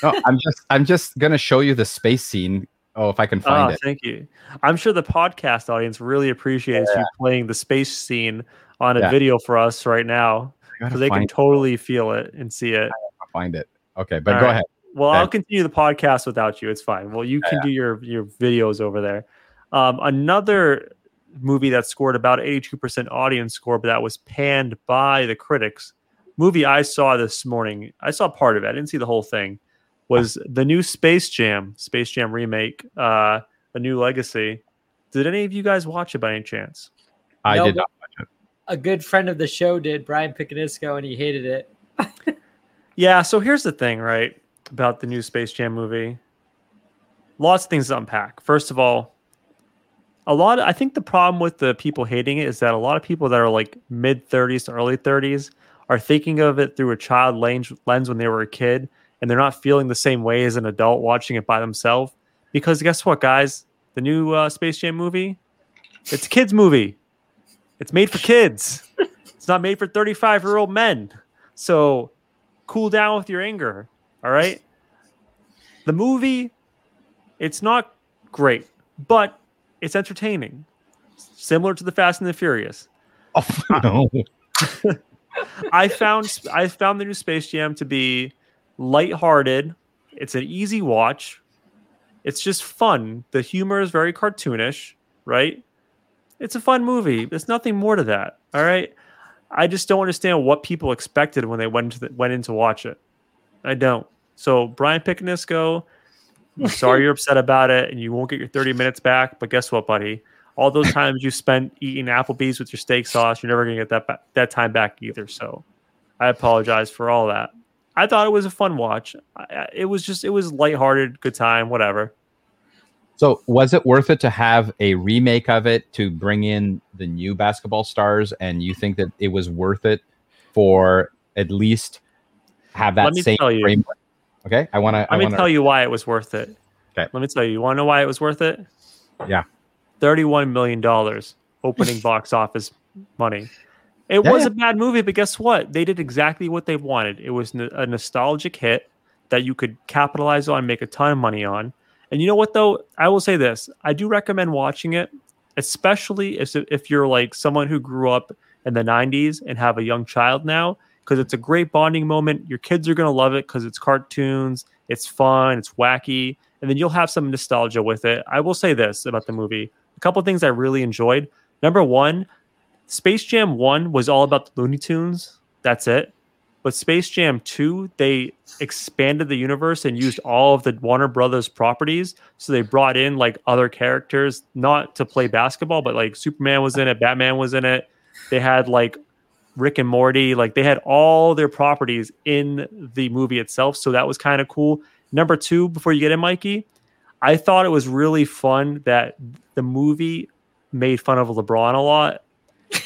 no, I'm just I'm just gonna show you the space scene Oh, if I can find oh, it. Thank you. I'm sure the podcast audience really appreciates yeah. you playing the space scene on a yeah. video for us right now. because they can totally feel it and see it. find it. Okay, but All go right. ahead. Well, I'll continue the podcast without you. It's fine. Well, you can yeah, do your your videos over there. Um, another movie that scored about 82% audience score, but that was panned by the critics. Movie I saw this morning. I saw part of it. I didn't see the whole thing was the new Space Jam, Space Jam remake, uh, A New Legacy. Did any of you guys watch it by any chance? I no, did not watch it. A good friend of the show did, Brian Picanisco, and he hated it. [LAUGHS] yeah, so here's the thing, right, about the new Space Jam movie. Lots of things to unpack. First of all, a lot of, I think the problem with the people hating it is that a lot of people that are like mid 30s to early 30s are thinking of it through a child lens when they were a kid and they're not feeling the same way as an adult watching it by themselves. Because guess what, guys? The new uh, Space Jam movie, it's a kids' movie. It's made for kids. it's not made for 35 year old men. So cool down with your anger. All right. The movie, it's not great, but it's entertaining. Similar to the Fast and the Furious. [LAUGHS] Oh no. I found I found the new Space Jam to be lighthearted. It's an easy watch. It's just fun. The humor is very cartoonish, right? It's a fun movie. There's nothing more to that. All right. I just don't understand what people expected when they went to the, went in to watch it. I don't. So Brian Picanisco, sorry you're upset about it and you won't get your 30 minutes back. But guess what, buddy? All those times you spent eating Applebee's with your steak sauce, you're never gonna get that that time back either. So I apologize for all that. I thought it was a fun watch. It was just it was lighthearted, good time, whatever. So, was it worth it to have a remake of it to bring in the new basketball stars? And you think that it was worth it for at least have that same framework? Okay, I want to. Let me wanna... tell you why it was worth it. Okay, let me tell you. You want to know why it was worth it? Yeah, thirty-one million dollars opening [LAUGHS] box office money. It yeah, was yeah. a bad movie, but guess what? They did exactly what they wanted. It was a nostalgic hit that you could capitalize on, make a ton of money on. And you know what, though? I will say this I do recommend watching it, especially if, if you're like someone who grew up in the 90s and have a young child now, because it's a great bonding moment. Your kids are going to love it because it's cartoons, it's fun, it's wacky, and then you'll have some nostalgia with it. I will say this about the movie a couple things I really enjoyed. Number one, Space Jam 1 was all about the Looney Tunes. That's it. But Space Jam 2, they expanded the universe and used all of the Warner Brothers properties. So they brought in like other characters, not to play basketball, but like Superman was in it, Batman was in it. They had like Rick and Morty, like they had all their properties in the movie itself. So that was kind of cool. Number two, before you get in, Mikey, I thought it was really fun that the movie made fun of LeBron a lot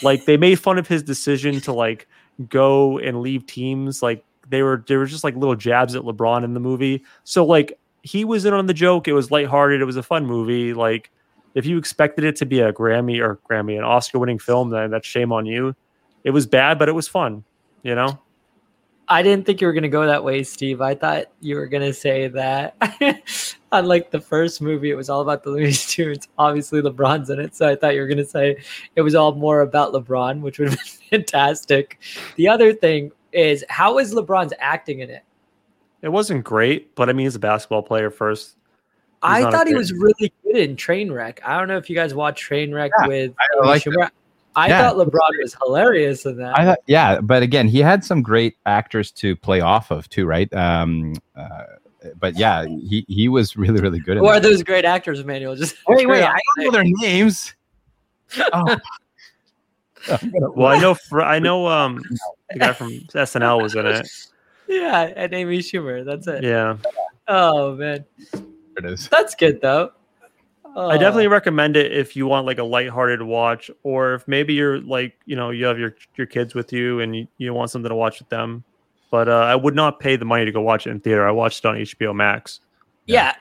like they made fun of his decision to like go and leave teams like they were there were just like little jabs at LeBron in the movie. So like he was in on the joke. It was lighthearted. It was a fun movie. Like if you expected it to be a Grammy or Grammy, an Oscar winning film, then that's shame on you. It was bad, but it was fun, you know? I didn't think you were going to go that way, Steve. I thought you were going to say that, [LAUGHS] unlike the first movie, it was all about the Looney Tunes. Obviously, LeBron's in it. So I thought you were going to say it was all more about LeBron, which would have been [LAUGHS] fantastic. The other thing is, how is LeBron's acting in it? It wasn't great, but I mean, he's a basketball player first. He's I thought he was really good in Trainwreck. I don't know if you guys watch Trainwreck yeah, with I like I yeah. thought LeBron was hilarious in that. I thought, yeah, but again, he had some great actors to play off of too, right? Um, uh, but yeah, he he was really really good. Who are those great actors, Emmanuel? Just wait, wait, I don't know their names. Oh. [LAUGHS] well, I know, fr- I know, um, the guy from SNL was in it. Yeah, and Amy Schumer. That's it. Yeah. Oh man, it is. That's good though. I definitely recommend it if you want like a lighthearted watch, or if maybe you're like you know you have your your kids with you and you, you want something to watch with them. But uh, I would not pay the money to go watch it in theater. I watched it on HBO Max. Yeah,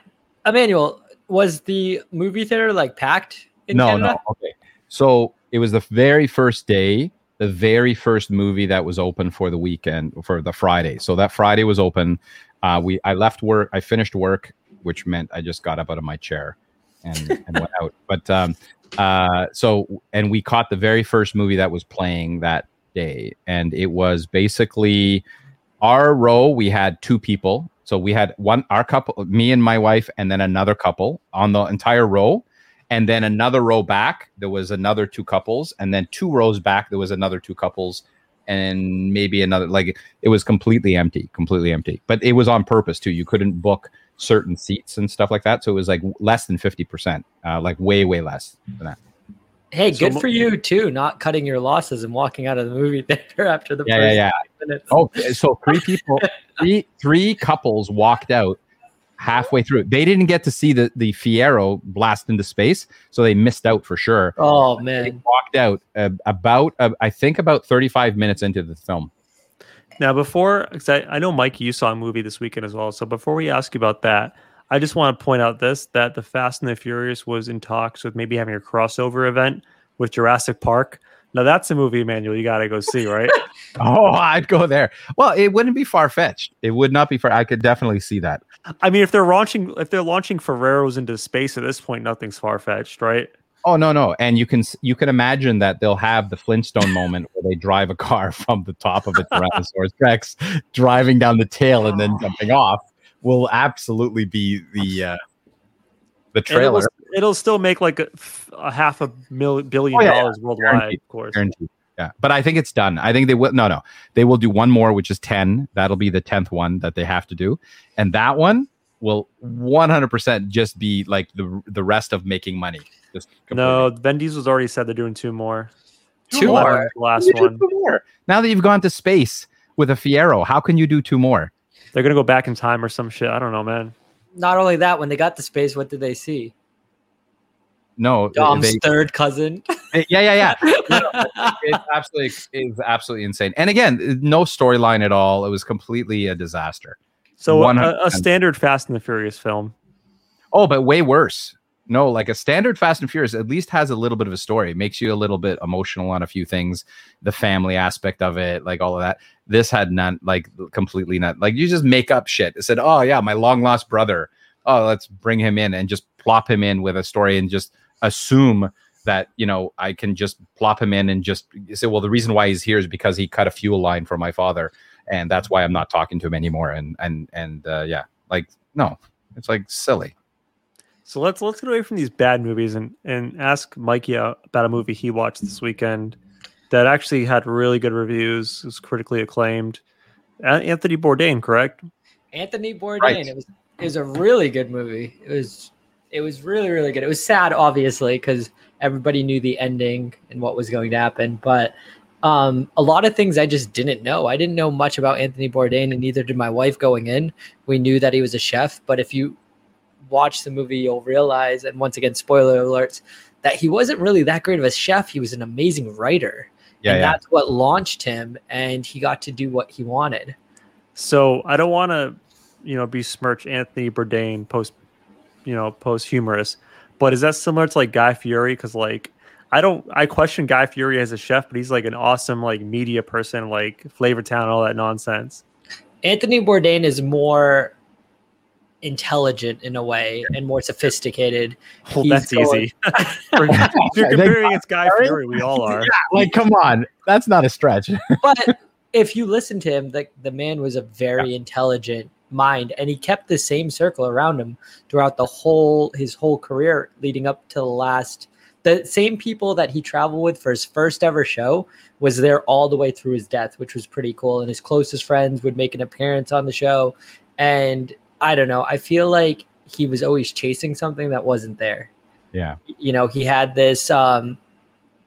yeah. Emmanuel, was the movie theater like packed? no, Canada? no. Okay, so it was the very first day, the very first movie that was open for the weekend for the Friday. So that Friday was open. Uh, we I left work. I finished work, which meant I just got up out of my chair and, and went out. But um, uh, so, and we caught the very first movie that was playing that day, and it was basically our row. We had two people, so we had one our couple, me and my wife, and then another couple on the entire row. And then another row back, there was another two couples, and then two rows back, there was another two couples, and maybe another. Like it was completely empty, completely empty. But it was on purpose too. You couldn't book certain seats and stuff like that. So it was like less than 50%, uh, like way, way less than that. Hey, good so, for you too, not cutting your losses and walking out of the movie [LAUGHS] theater after the yeah, yeah, yeah. Minutes. Oh, so three people, [LAUGHS] three three couples walked out halfway through. They didn't get to see the the Fiero blast into space, so they missed out for sure. Oh man, they walked out uh, about uh, I think about thirty five minutes into the film. Now, before, I, I know Mike, you saw a movie this weekend as well. So before we ask you about that, I just want to point out this that the Fast and the Furious was in talks with maybe having a crossover event with Jurassic Park. Now that's a movie, Emmanuel. You got to go see, right? [LAUGHS] oh, I'd go there. Well, it wouldn't be far fetched. It would not be far. I could definitely see that. I mean, if they're launching, if they're launching Fieros into space at this point, nothing's far fetched, right? Oh no, no, and you can you can imagine that they'll have the Flintstone moment where they drive a car [LAUGHS] from the top of a Tyrannosaurus Rex, driving down the tail and then jumping [SIGHS] off. Will absolutely be the uh, the trailer. It'll, it'll, still make like a, a half a mil, billion oh, yeah, dollars yeah. worldwide, Guaranteed. of course. Guaranteed. Yeah, but I think it's done. I think they will. No, no, they will do one more, which is ten. That'll be the tenth one that they have to do, and that one will 100% just be like the the rest of making money. Just no, Vin Diesel's already said they're doing two more. Two, two more. Last one. Two more. Now that you've gone to space with a Fiero, how can you do two more? They're gonna go back in time or some shit. I don't know, man. Not only that, when they got to space, what did they see? No, Dom's they, third cousin. [LAUGHS] yeah, yeah, yeah. [LAUGHS] No, it's absolutely, it's absolutely insane. And again, no storyline at all. It was completely a disaster. So a, a, standard Fast and the Furious film. Oh, but way worse no, like a standard Fast and Furious at least has a little bit of a story, it makes you a little bit emotional on a few things, the family aspect of it, like all of that. This had none, like completely not. Like you just make up shit. It said, "Oh yeah, my long lost brother. Oh, let's bring him in and just plop him in with a story and just assume that you know I can just plop him in and just say, well, the reason why he's here is because he cut a fuel line for my father, and that's why I'm not talking to him anymore. And and and uh, yeah, like no, it's like silly. So let's let's get away from these bad movies and and ask Mikey about a movie he watched this weekend that actually had really good reviews, was critically acclaimed. Anthony Bourdain, correct? Anthony Bourdain. Right. It was it was a really good movie. It was it was really really good. It was sad, obviously, because everybody knew the ending and what was going to happen, but. Um, a lot of things I just didn't know. I didn't know much about Anthony Bourdain, and neither did my wife going in. We knew that he was a chef, but if you watch the movie, you'll realize, and once again, spoiler alerts, that he wasn't really that great of a chef. He was an amazing writer. Yeah, and yeah. that's what launched him, and he got to do what he wanted. So I don't want to, you know, besmirch Anthony Bourdain post, you know, post humorous, but is that similar to like Guy Fieri? Because like I don't, I question Guy Fieri as a chef, but he's like an awesome like media person, like Flavor Town, all that nonsense. Anthony Bourdain is more intelligent in a way and more sophisticated. Well, that's going... [LAUGHS] [LAUGHS] easy. [LAUGHS] if you're comparing against Guy Fieri, we all are. Yeah, like, come on, that's not a stretch. but if you listen to him, the, the man was a very yeah. intelligent mind and he kept the same circle around him throughout the whole his whole career leading up to the last the same people that he traveled with for his first ever show was there all the way through his death which was pretty cool and his closest friends would make an appearance on the show and I don't know. I feel like he was always chasing something that wasn't there. Yeah. You know, he had this um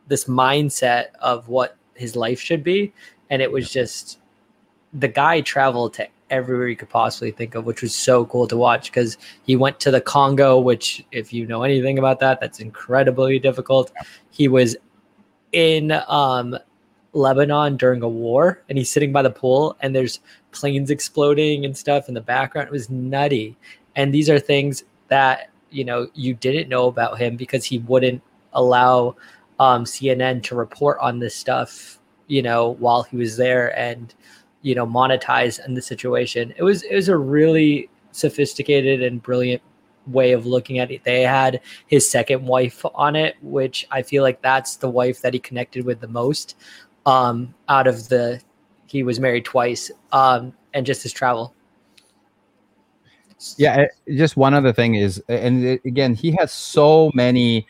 this mindset of what his life should be and it was just the guy traveled to everywhere you could possibly think of, which was so cool to watch because he went to the Congo, which, if you know anything about that, that's incredibly difficult. He was in um, Lebanon during a war and he's sitting by the pool and there's planes exploding and stuff in the background. It was nutty. And these are things that, you know, you didn't know about him because he wouldn't allow um, CNN to report on this stuff, you know, while he was there and, you know, monetize in the situation. It was, it was a really sophisticated and brilliant way of looking at it. They had his second wife on it, which I feel like that's the wife that he connected with the most um, out of the he was married twice um, and just his travel. Yeah just one other thing is and again he has so many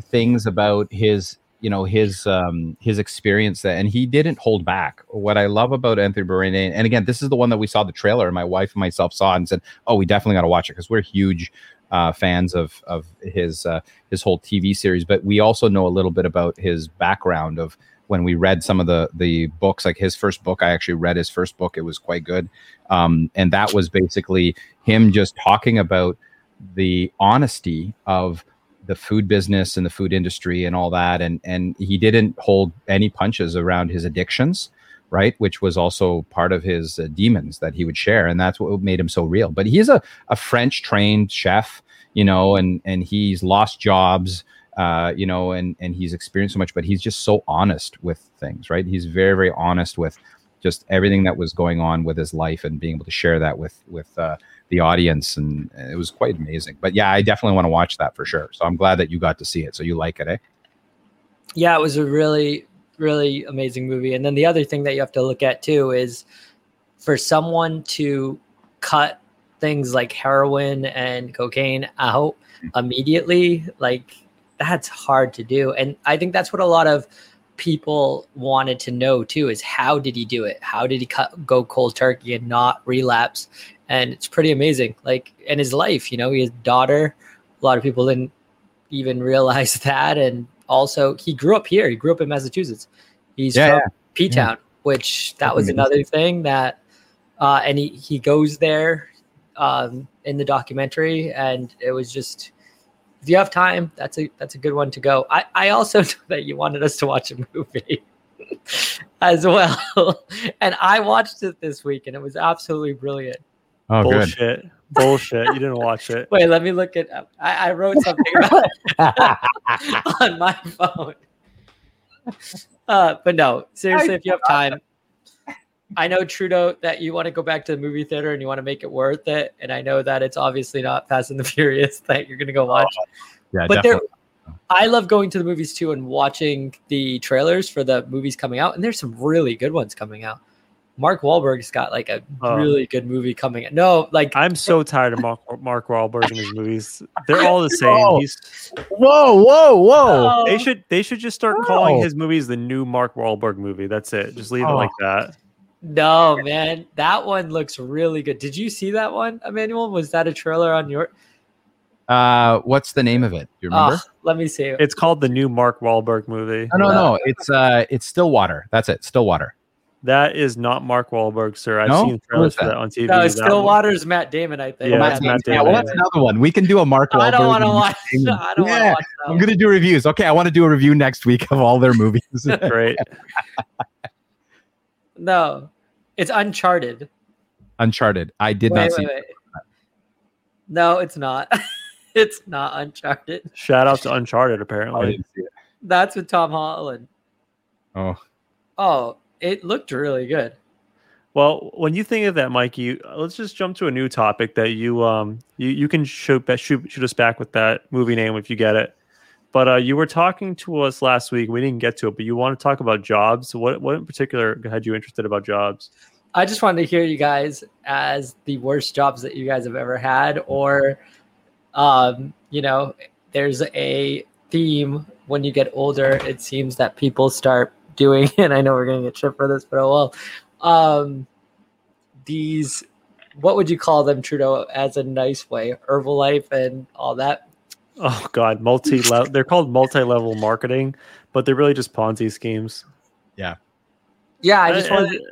things about his you know his um his experience that and he didn't hold back. What i love about anthony Bourdain, and again this is the one that we saw the trailer my wife and myself saw and said oh we definitely got to watch it because we're huge uh, fans of of his uh, his whole tv series but we also know a little bit about his background of when we read some of the the books like his first book i actually read his first book. It was quite good. Um, and that was basically him just talking about the honesty of the food business and the food industry and all that. And and he didn't hold any punches around his addictions right? Which was also part of his uh, demons that he would share. And that's what made him so real. But he's a, a french trained chef you know and and he's lost jobs uh, you know, and and he's experienced so much, but he's just so honest with things, right? He's very very honest with just everything that was going on with his life and being able to share that with with uh, the audience, and it was quite amazing. But yeah, I definitely want to watch that for sure. So I'm glad that you got to see it. So you like it, eh? Yeah, it was a really really amazing movie. And then the other thing that you have to look at too is for someone to cut things like heroin and cocaine out immediately, like that's hard to do. And I think that's what a lot of people wanted to know too is how did he do it? How did he cut, go cold turkey and not relapse? And it's pretty amazing. Like in his life, you know, his daughter, a lot of people didn't even realize [LAUGHS] that. And also he grew up here. He grew up in Massachusetts. He's yeah, from yeah. P Town, yeah. which that was another thing that uh, and he, he goes there um, in the documentary and it was just if you have time, that's a that's a good one to go. I, I also [LAUGHS] know that you wanted us to watch a movie [LAUGHS] as well. [LAUGHS] and I watched it this week and it was absolutely brilliant. Oh, Bullshit. Good. Bullshit. You didn't watch it. Wait, let me look it up. I, I wrote something on my phone. Uh, but no, seriously, if you have time, I know Trudeau that you want to go back to the movie theater and you want to make it worth it, and I know that it's obviously not Fast and the [LAUGHS] Furious that you're going to go oh, watch. Oh, yeah, but there, I love going to the movies too and watching the trailers for the movies coming out, and there's some really good ones coming out. Mark Wahlberg's got like a oh. really good movie coming. No, like I'm so tired of Mark, Mark Wahlberg in his movies. They're all the same. Whoa, He's, whoa, whoa, whoa! They should they should just start calling his movies the new Mark Wahlberg movie. That's it. Just leave oh. it like that. No, man, that one looks really good. Did you see that one, Emmanuel? Was that a trailer on your? Uh, what's the name of it? Do you remember? Oh, let me see. It's called the new Mark Wahlberg movie. No, no, no. It's uh, it's Stillwater. That's it. Stillwater. That is not Mark Wahlberg, sir. I've no? seen trailers for that on TV. No, it's Stillwater's Matt Damon, I think. Yeah, Matt, Matt Damon. Yeah, well, that's another one. We can do a Mark Wahlberg. I don't want to watch. [LAUGHS] I don't yeah, watch I'm going to do reviews. Okay, I want to do a review next week of all their movies. [LAUGHS] Great. [LAUGHS] no, it's Uncharted. Uncharted. I did wait, not wait, see. Wait. No, it's not. [LAUGHS] it's not Uncharted. Shout out to Uncharted. Apparently, that's with Tom Holland. Oh. Oh, it looked really good. Well, when you think of that, Mikey, let's just jump to a new topic that you um you, you can shoot, shoot shoot us back with that movie name if you get it. But uh, you were talking to us last week. We didn't get to it, but you want to talk about jobs. What what in particular had you interested about jobs? I just wanted to hear you guys as the worst jobs that you guys have ever had, or um, you know, there's a theme when you get older. It seems that people start doing, [LAUGHS] and I know we're going to get shit for this, but oh well. Um, these, what would you call them, Trudeau, as a nice way? Herbalife and all that. Oh God, multi level. [LAUGHS] they're called multi level marketing, but they're really just Ponzi schemes. Yeah. Yeah, I uh, just wanted.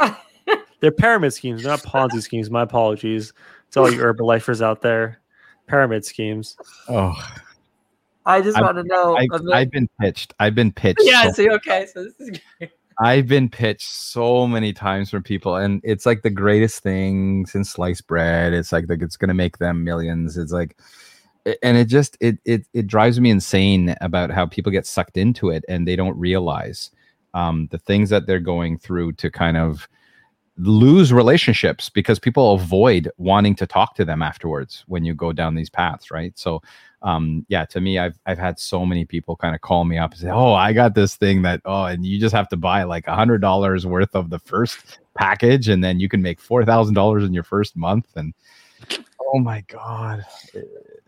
[LAUGHS] they're pyramid schemes, not Ponzi schemes. My apologies to all you Herbalifers out there. Pyramid schemes. Oh. I just want to know. I, have been pitched. I've been pitched. Yeah. So, see, okay. So this is great. I've been pitched so many times from people, and it's like the greatest thing since sliced bread. It's like, like it's gonna make them millions. It's like, and it just it it it drives me insane about how people get sucked into it and they don't realize um, the things that they're going through to kind of lose relationships because people avoid wanting to talk to them afterwards when you go down these paths, right? So um, yeah, to me, I've I've had so many people kind of call me up and say, "Oh, I got this thing that oh, and you just have to buy like a hundred dollars worth of the first package, and then you can make four thousand dollars in your first month." And oh my god,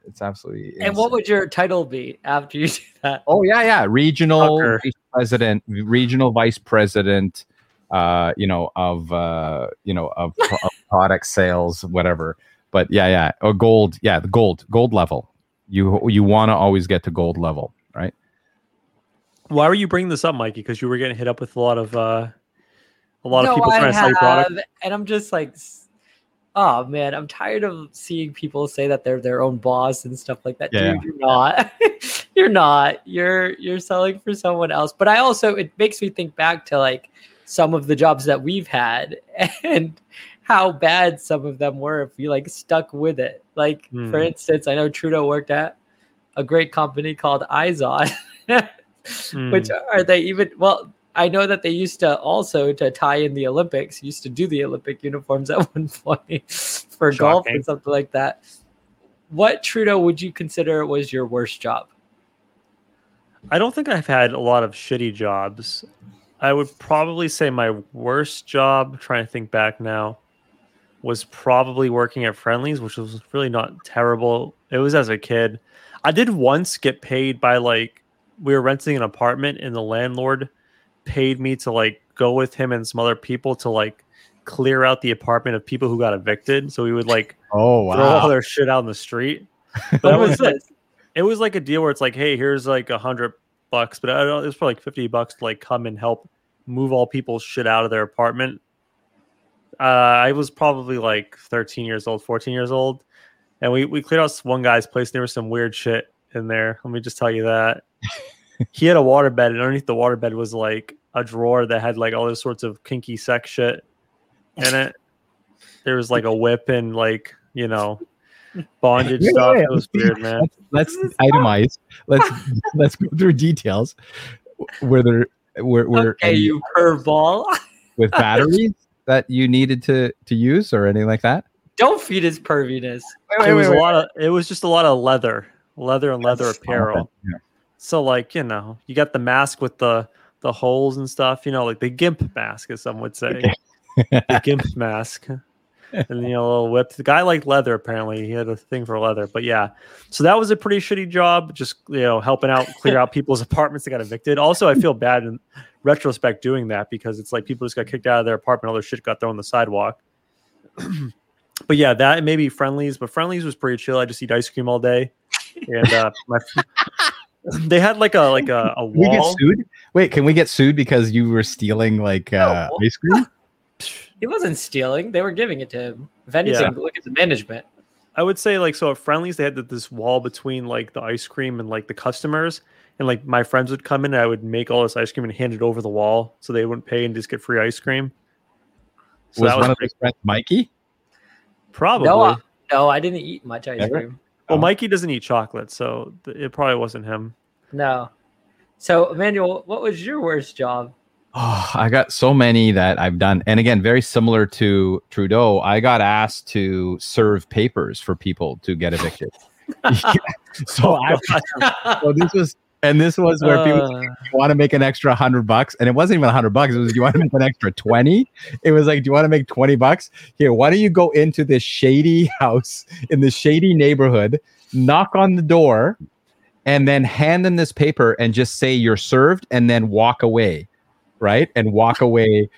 it's absolutely. And what would your title be after you [LAUGHS] do that? Oh yeah, yeah, regional vice president, regional vice president. Uh, you know of uh, you know of, [LAUGHS] of product sales, whatever. But yeah, yeah, or gold, yeah, the gold, gold level you you want to always get to gold level, right? Why were you bringing this up, Mikey? Because you were getting hit up with a lot of uh, a lot no, of people trying I to sell your product, and I'm just like, oh man, I'm tired of seeing people say that they're their own boss and stuff like that. Yeah. Dude, you're not. [LAUGHS] you're not. You're you're selling for someone else. But I also it makes me think back to like some of the jobs that we've had [LAUGHS] and how bad some of them were if you like stuck with it. Like mm. for instance, I know Trudeau worked at a great company called Izod, mm. [LAUGHS] which are they even well I know that they used to also to tie in the Olympics, used to do the Olympic uniforms at [LAUGHS] one point for Shocking. golf and something like that. What Trudeau would you consider was your worst job? I don't think I've had a lot of shitty jobs. I would probably say my worst job, trying to think back now, was probably working at Friendly's, which was really not terrible. It was as a kid. I did once get paid by like we were renting an apartment and the landlord paid me to like go with him and some other people to like clear out the apartment of people who got evicted. So we would like oh wow. throw all their shit out in the street. [LAUGHS] But that was like, it was like a deal where it's like, hey, here's like a hundred bucks, but I don't, it was probably like fifty bucks to like come and help move all people's shit out of their apartment uh, I was probably like 13 years old, 14 years old, and we we cleared out one guy's place. There was some weird shit in there. Let me just tell you that [LAUGHS] he had a water bed, and underneath the water bed was like a drawer that had like all those sorts of kinky sex shit in it. There was like a whip and like you know bondage yeah, stuff. Yeah, it was weird, man. Let's, let's itemize. Let's let's go through details. Where there where where okay, you curveball with [LAUGHS] batteries that you needed to to use or anything like that? Don't feed his perviness. Wait, wait, it was wait, a lot of it was just a lot of leather, leather and leather oh, apparel. Yeah. So like you know, you got the mask with the the holes and stuff. You know, like the gimp mask, as some would say, the gimp mask. And you know, a little whip. The guy liked leather. Apparently, he had a thing for leather. But yeah, so that was a pretty shitty job. Just you know, helping out clear out people's [LAUGHS] apartments that got evicted. Also, I feel bad in retrospect doing that because it's like people just got kicked out of their apartment, all their shit got thrown on the sidewalk. [CLEARS THROAT] but yeah, that maybe Friendly's, but Friendly's was pretty chill. I just eat ice cream all day, and uh, my [LAUGHS] [LAUGHS] they had like a like a, a wall. We get sued. Wait, can we get sued because you were stealing like uh, ice cream? [LAUGHS] [SIGHS] He wasn't stealing. They were giving it to him. If anything, yeah. look at the management. I would say like so at Friendly's they had this wall between like the ice cream and like the customers, and like my friends would come in and I would make all this ice cream and hand it over the wall so they wouldn't pay and just get free ice cream. So was, was one of those friends Mikey? Probably. No, I, no, I didn't eat much ice Never? cream. Well, oh. Mikey doesn't eat chocolate, so it probably wasn't him. No. So, Emmanuel, what was your worst job? Oh, I got so many that I've done. And again, very similar to Trudeau, I got asked to serve papers for people to get evicted. [LAUGHS] [LAUGHS] so oh, I [LAUGHS] so this was and this was where uh, people like, you want to make an extra hundred bucks, and it wasn't even a hundred bucks. It was you want to make an extra twenty. It was like, do you want to make twenty bucks? Here, why don't you go into this shady [LAUGHS] house in this shady neighborhood, knock on the door, and then hand them this paper and just say you're served, and then walk away, right? And walk away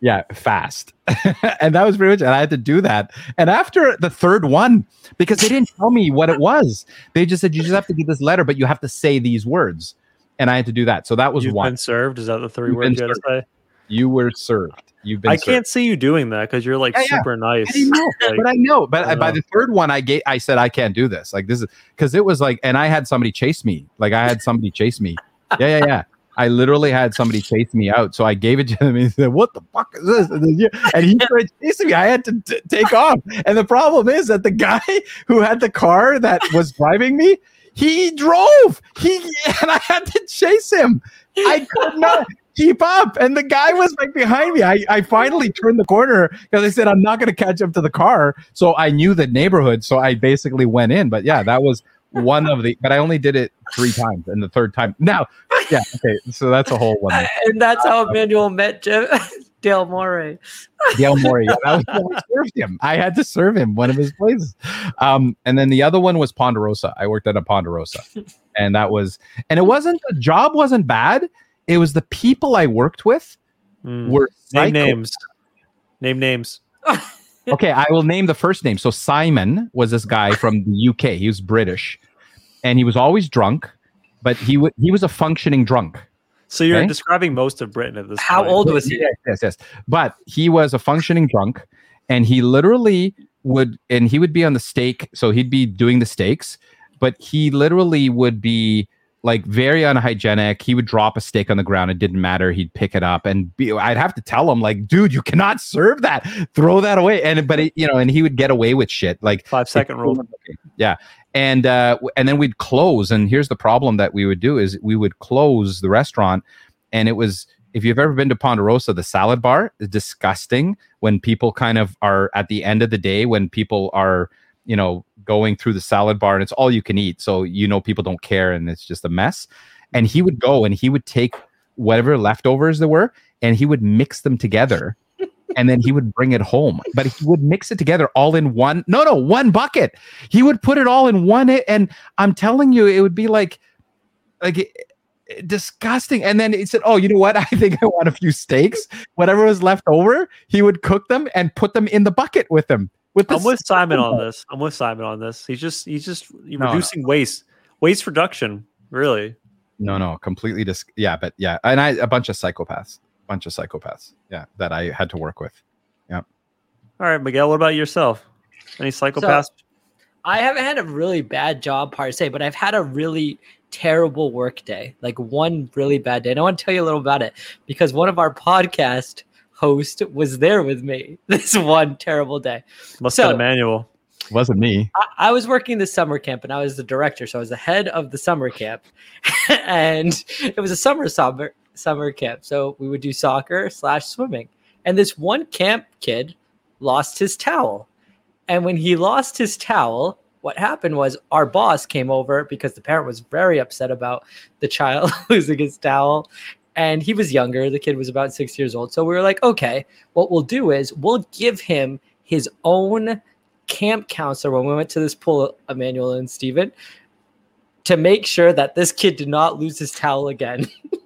yeah, fast. [LAUGHS] and that was pretty much, and I had to do that. And after the third one, because they didn't tell me what it was, they just said, you just have to get this letter, but you have to say these words. And I had to do that. So that was You've one. been served. Is that the 3 You've words you had to say? You were served. You've been. I served. can't see you doing that because you're like yeah, super yeah. nice. I know, [LAUGHS] like, but I know. But I by uh, the third one, I gave. I said I can't do this. Like this is because it was like, and I had somebody chase me. Like I had somebody chase me. Yeah, yeah, yeah. I literally had somebody chase me out. So I gave it to him and he said, What the fuck is this? And he [LAUGHS] started chasing me. I had to t- take off. And the problem is that the guy [LAUGHS] who had the car that was driving me, he drove. He and I had to chase him. I could not keep up. And the guy was like behind me. I, I finally turned the corner because I said, I'm not going to catch up to the car. So I knew the neighborhood. So I basically went in. But yeah, that was one of the, but I only did it three times, and the third time. Now, yeah, okay, so that's a whole one. [LAUGHS] And that's how Emmanuel met Jeff, [LAUGHS] Dale Morey. Dale Morey. Was I served him. I had to serve him one of his places. Um, and then the other one was Ponderosa. I worked at a Ponderosa, [LAUGHS] and that was, and it wasn't the job wasn't bad. It was the people I worked with mm. were name names. Name names. okay, I will name the first name. So Simon was this guy from the UK. He was British, and he was always drunk, but he w- he was a functioning drunk. So you're okay? describing most of Britain at this. Point. How point. old was he? Yes, yes, yes. But he was a functioning drunk, and he literally would, and he would be on the steak. So he'd be doing the steaks, but he literally would be like very unhygienic. He would drop a steak on the ground. It didn't matter. He'd pick it up and be, I'd have to tell him like, dude, you cannot serve that. Throw that away. And but it, you know, and he would get away with shit like five second rule. Yeah. And uh, and then we'd close. And here's the problem that we would do is we would close the restaurant, and it was if you've ever been to Ponderosa, the salad bar is disgusting when people kind of are at the end of the day when people are you know going through the salad bar and it's all you can eat. So you know people don't care and it's just a mess. And he would go and he would take whatever leftovers there were and he would mix them together and then he would bring it home but he would mix it together all in one no no one bucket he would put it all in one and i'm telling you it would be like like disgusting and then he said oh you know what [LAUGHS] i think i want a few steaks whatever was left over he would cook them and put them in the bucket with him with I'm with Simon on this. I'm with Simon on this. He's just he's just no, reducing no. waste waste reduction. Really. No, no, completely. Dis- yeah, but yeah, and I a bunch of psychopaths, bunch of psychopaths. Yeah, that I had to work with. Yeah. All right, Miguel. What about yourself? Any psychopaths? So, I haven't had a really bad job per se, but I've had a really terrible work day, like one really bad day. And I want to tell you a little about it because one of our podcast host was there with me [LAUGHS] this one terrible day. Must so, have been Emmanuel. Wasn't me. I, I, was working the summer camp and I was the director, so I was the head of the summer camp, [LAUGHS] and it was a summer summer summer camp. So we would do soccer slash swimming, and this one camp kid lost his towel, and when he lost his towel, what happened was our boss came over because the parent was very upset about the child [LAUGHS] losing his towel and he was younger. The kid was about six years old. So we were like, okay, what we'll do is we'll give him his own camp counselor when we went to this pool, Emmanuel and Stephen, to make sure that this kid did not lose his towel again. [LAUGHS]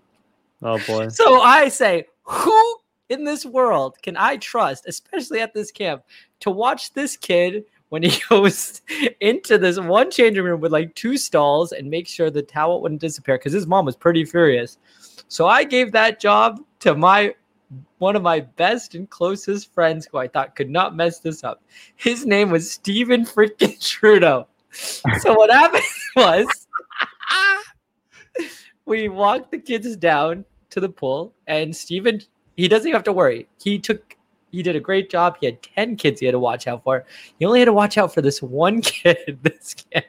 oh boy. So I say, who in this world can I trust, especially at this camp, to watch this kid when he [LAUGHS] goes into this one changing room with like two stalls and make sure the towel wouldn't disappear because his mom was pretty furious. So I gave that job to my one of my best and closest friends who I thought could not mess this up. His name was Stephen freaking [LAUGHS] Trudeau. So what happened [LAUGHS] was we walked the kids down to the pool, and Stephen he doesn't even have to worry. He took he did a great job. He had 10 kids he had to watch out for. He only had to watch out for this one [LAUGHS] kid, this kid.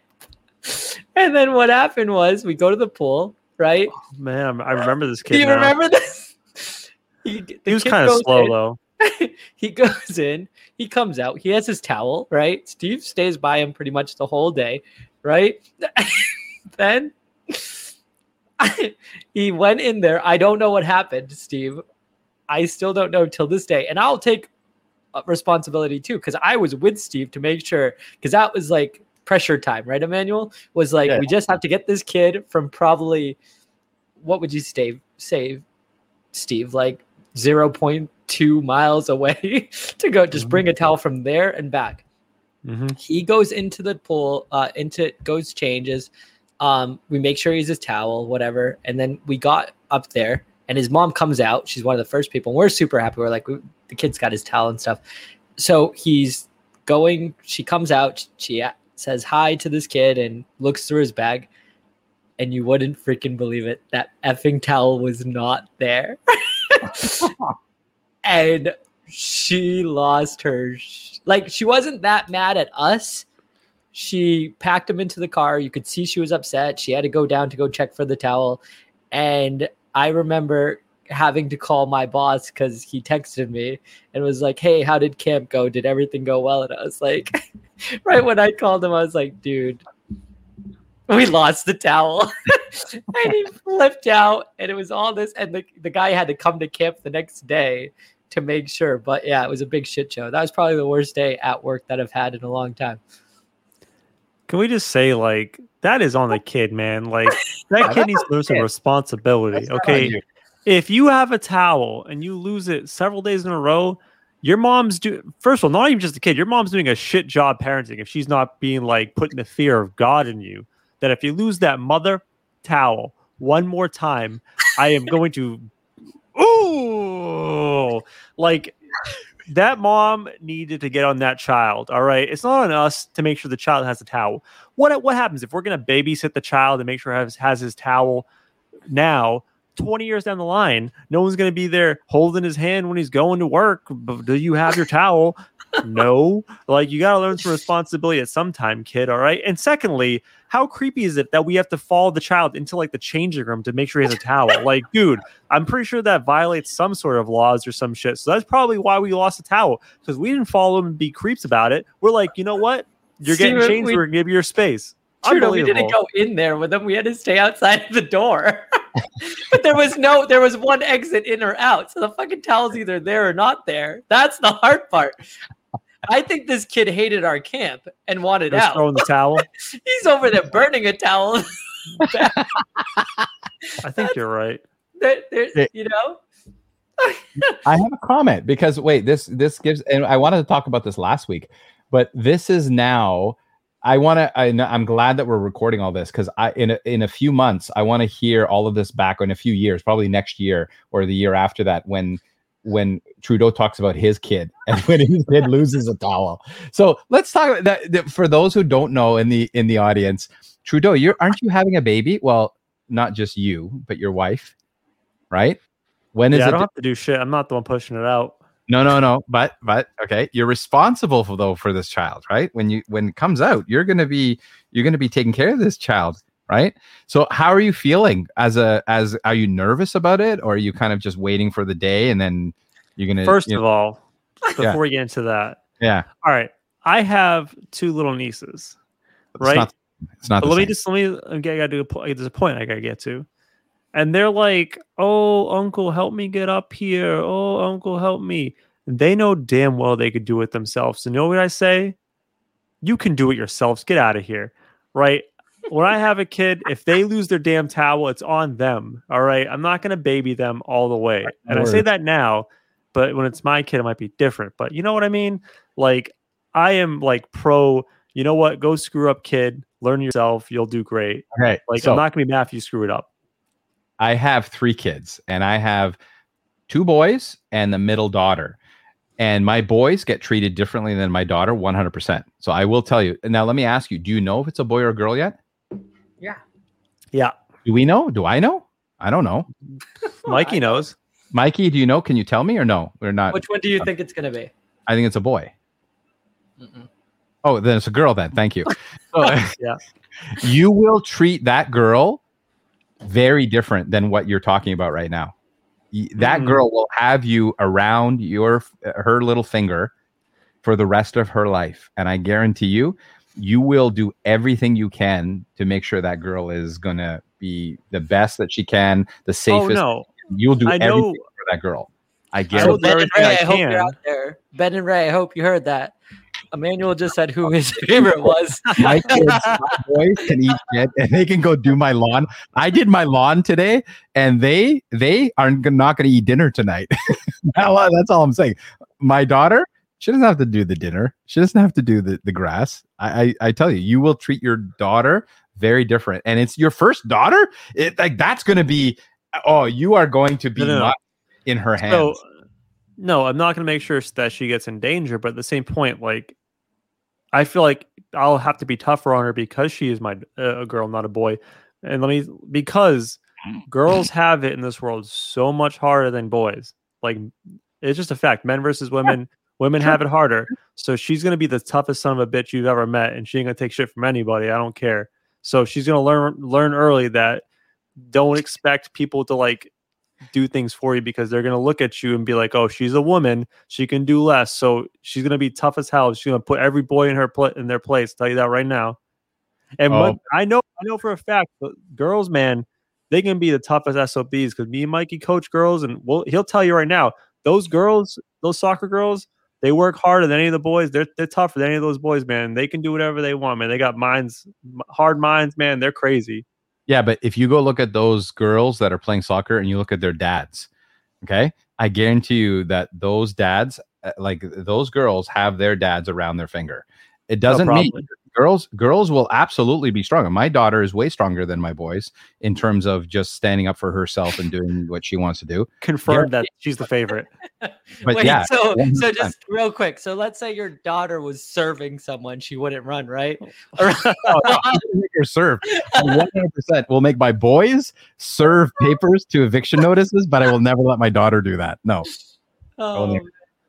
And then what happened was we go to the pool, right? Oh, man, I remember this kid. Do you now. remember this? [LAUGHS] He, he was kind of slow in, though. [LAUGHS] he goes in, he comes out, he has his towel, right? Steve stays by him pretty much the whole day, right? then [LAUGHS] he went in there. I don't know what happened, Steve. I still don't know till this day. And I'll take responsibility too, because I was with Steve to make sure, because that was like pressure time, right? Emmanuel was like, yeah. we just have to get this kid from probably, what would you say, say, Steve, like 0.2 miles away [LAUGHS] to go just bring a towel from there and back. Mm-hmm. He goes into the pool, uh, into goes changes. Um, we make sure he's his towel, whatever, and then we got up there, and his mom comes out. She's one of the first people. And we're super happy. We're like, we, the kid's got his towel and stuff. So he's going. She comes out. She says hi to this kid and looks through his bag, and you wouldn't freaking believe it. That effing towel was not there. [LAUGHS] and she lost her sh- like she wasn't that mad at us she packed him into the car you could see she was upset she had to go down to go check for the towel and i remember having to call my boss because he texted me and was like hey how did camp go did everything go well and i was like [LAUGHS] right when i called him i was like dude we lost the towel. [LAUGHS] and he flipped out, and it was all this. And the, the guy had to come to camp the next day to make sure. But yeah, it was a big shit show. That was probably the worst day at work that I've had in a long time. Can we just say, like, that is on the [LAUGHS] kid, man? Like, that kid needs to lose some responsibility. okay. If you have a towel and you lose it several days in a row, your mom's do first of all, not even just a kid, your mom's doing a shit job parenting if she's not being like putting the fear of God in you that if you lose that mother towel one more time, I am going to ooh like that mom needed to get on that child. All right. It's not on us to make sure the child has a towel. What what happens if we're gonna babysit the child and make sure has has his towel now? 20 years down the line, no one's going to be there holding his hand when he's going to work. Do you have your towel? No. Like, you got to learn some responsibility at some time, kid. All right. And secondly, how creepy is it that we have to follow the child into like the changing room to make sure he has a towel? [LAUGHS] like, dude, I'm pretty sure that violates some sort of laws or some shit. So that's probably why we lost the towel because we didn't follow him and be creeps about it. We're like, you know what? You're getting changed. We, we're gonna give you your space. True, we didn't go in there with them. We had to stay outside the door. [LAUGHS] but there was no, there was one exit in or out. So the fucking towel's either there or not there. That's the hard part. I think this kid hated our camp and wanted out. Throwing the towel. [LAUGHS] He's over there burning a towel. [LAUGHS] I think you're right. There, there, you know. [LAUGHS] I have a comment because wait, this this gives, and I wanted to talk about this last week, but this is now. I want to. I know I'm glad that we're recording all this because I in a, in a few months I want to hear all of this back. Or in a few years, probably next year or the year after that, when when Trudeau talks about his kid [LAUGHS] and when his kid loses a towel. So let's talk about that, that, for those who don't know in the in the audience. Trudeau, you aren't you having a baby? Well, not just you, but your wife, right? When is yeah, I don't have to do shit. I'm not the one pushing it out. No, no, no. But but okay, you're responsible for though for this child, right? When you when it comes out, you're gonna be you're gonna be taking care of this child right? So how are you feeling as a as are you nervous about it or are you kind of just waiting for the day and then you're gonna first you know, of all before yeah. we get into that yeah. all right i have two little nieces right? it's not, it's not let same. me just let me I gotta do a, there's a point i gotta get to. And they're like oh uncle help me get up here. Oh uncle help me. They know damn well they could do it themselves. So you know what i say? You can do it yourselves. Get out of here. Right when I have a kid, if they lose their damn towel, it's on them. All right. I'm not going to baby them all the way. And I say that now, but when it's my kid, it might be different. But you know what I mean? Like, I am like pro. You know what? Go screw up, kid. Learn yourself. You'll do great. Okay. Like so, I'm not gonna be mad if you screw it up. I have three kids, and I have two boys and the middle daughter. And my boys get treated differently than my daughter, 100%. So I will tell you. Now, let me ask you do you know if it's a boy or a girl yet? Yeah. Yeah. Do we know? Do I know? I don't know. [LAUGHS] Mikey knows. Mikey, do you know? Can you tell me or no? We're not. Which one do you think it's going to be? I think it's a boy. Mm-mm. Oh, then it's a girl then. Thank you. [LAUGHS] So, yeah. You will treat that girl very different than what you're talking about right now that mm. girl will have you around your her little finger for the rest of her life and i guarantee you you will do everything you can to make sure that girl is going to be the best that she can the oh, safest oh, no. you'll do I everything know, for that girl i guarantee ben and ray I, I hope you're out there ben and ray i hope you heard that Emmanuel just said who his [LAUGHS] [LAUGHS] favorite was. my kids, my boys can eat shit and they can go do my lawn. I did my lawn today, and they they are not going to eat dinner tonight. [LAUGHS] That's all I'm saying. My daughter, she doesn't have to do the dinner. She doesn't have to do the, the grass. I, I, I tell you, you will treat your daughter very different, and it's your first daughter. It like that's going to be. Oh, you are going to be no, no. in her hands. So, no, I'm not going to make sure that she gets in danger. But at the same point, like, I feel like I'll have to be tougher on her because she is my uh, a girl, not a boy. And let me because girls have it in this world so much harder than boys. Like, it's just a fact. Men versus women. Women have it harder. So she's going to be the toughest son of a bitch you've ever met, and she ain't going to take shit from anybody. I don't care. So she's going to learn learn early that don't expect people to like do things for you because they're going to look at you and be like, "Oh, she's a woman; she can do less." So she's going to be tough as hell. She's going to put every boy in her pl- in their place. Tell you that right now. And oh. I know, I know for a fact, uh, girls, man, they can be the toughest SOBs because me and Mikey coach girls, and we'll, he'll tell you right now, those girls, those soccer girls, they work harder than any of the boys. They're they're tougher than any of those boys, man. They can do whatever they want, man. They got minds, hard minds, man. They're crazy. Yeah, but if you go look at those girls that are playing soccer and you look at their dads, okay, I guarantee you that those dads, uh, like those girls, have their dads around their finger. It doesn't no mean girls girls will absolutely be stronger. My daughter is way stronger than my boys in terms of just standing up for herself and doing what she wants to do. Confirmed that she's the favorite. [LAUGHS] but Wait, yeah, so 100%. so just real quick. So let's say your daughter was serving someone, she wouldn't run, right? oh, [LAUGHS] oh her serve. One hundred percent will make my boys serve papers to eviction notices, but I will never let my daughter do that. No. [LAUGHS] Oh.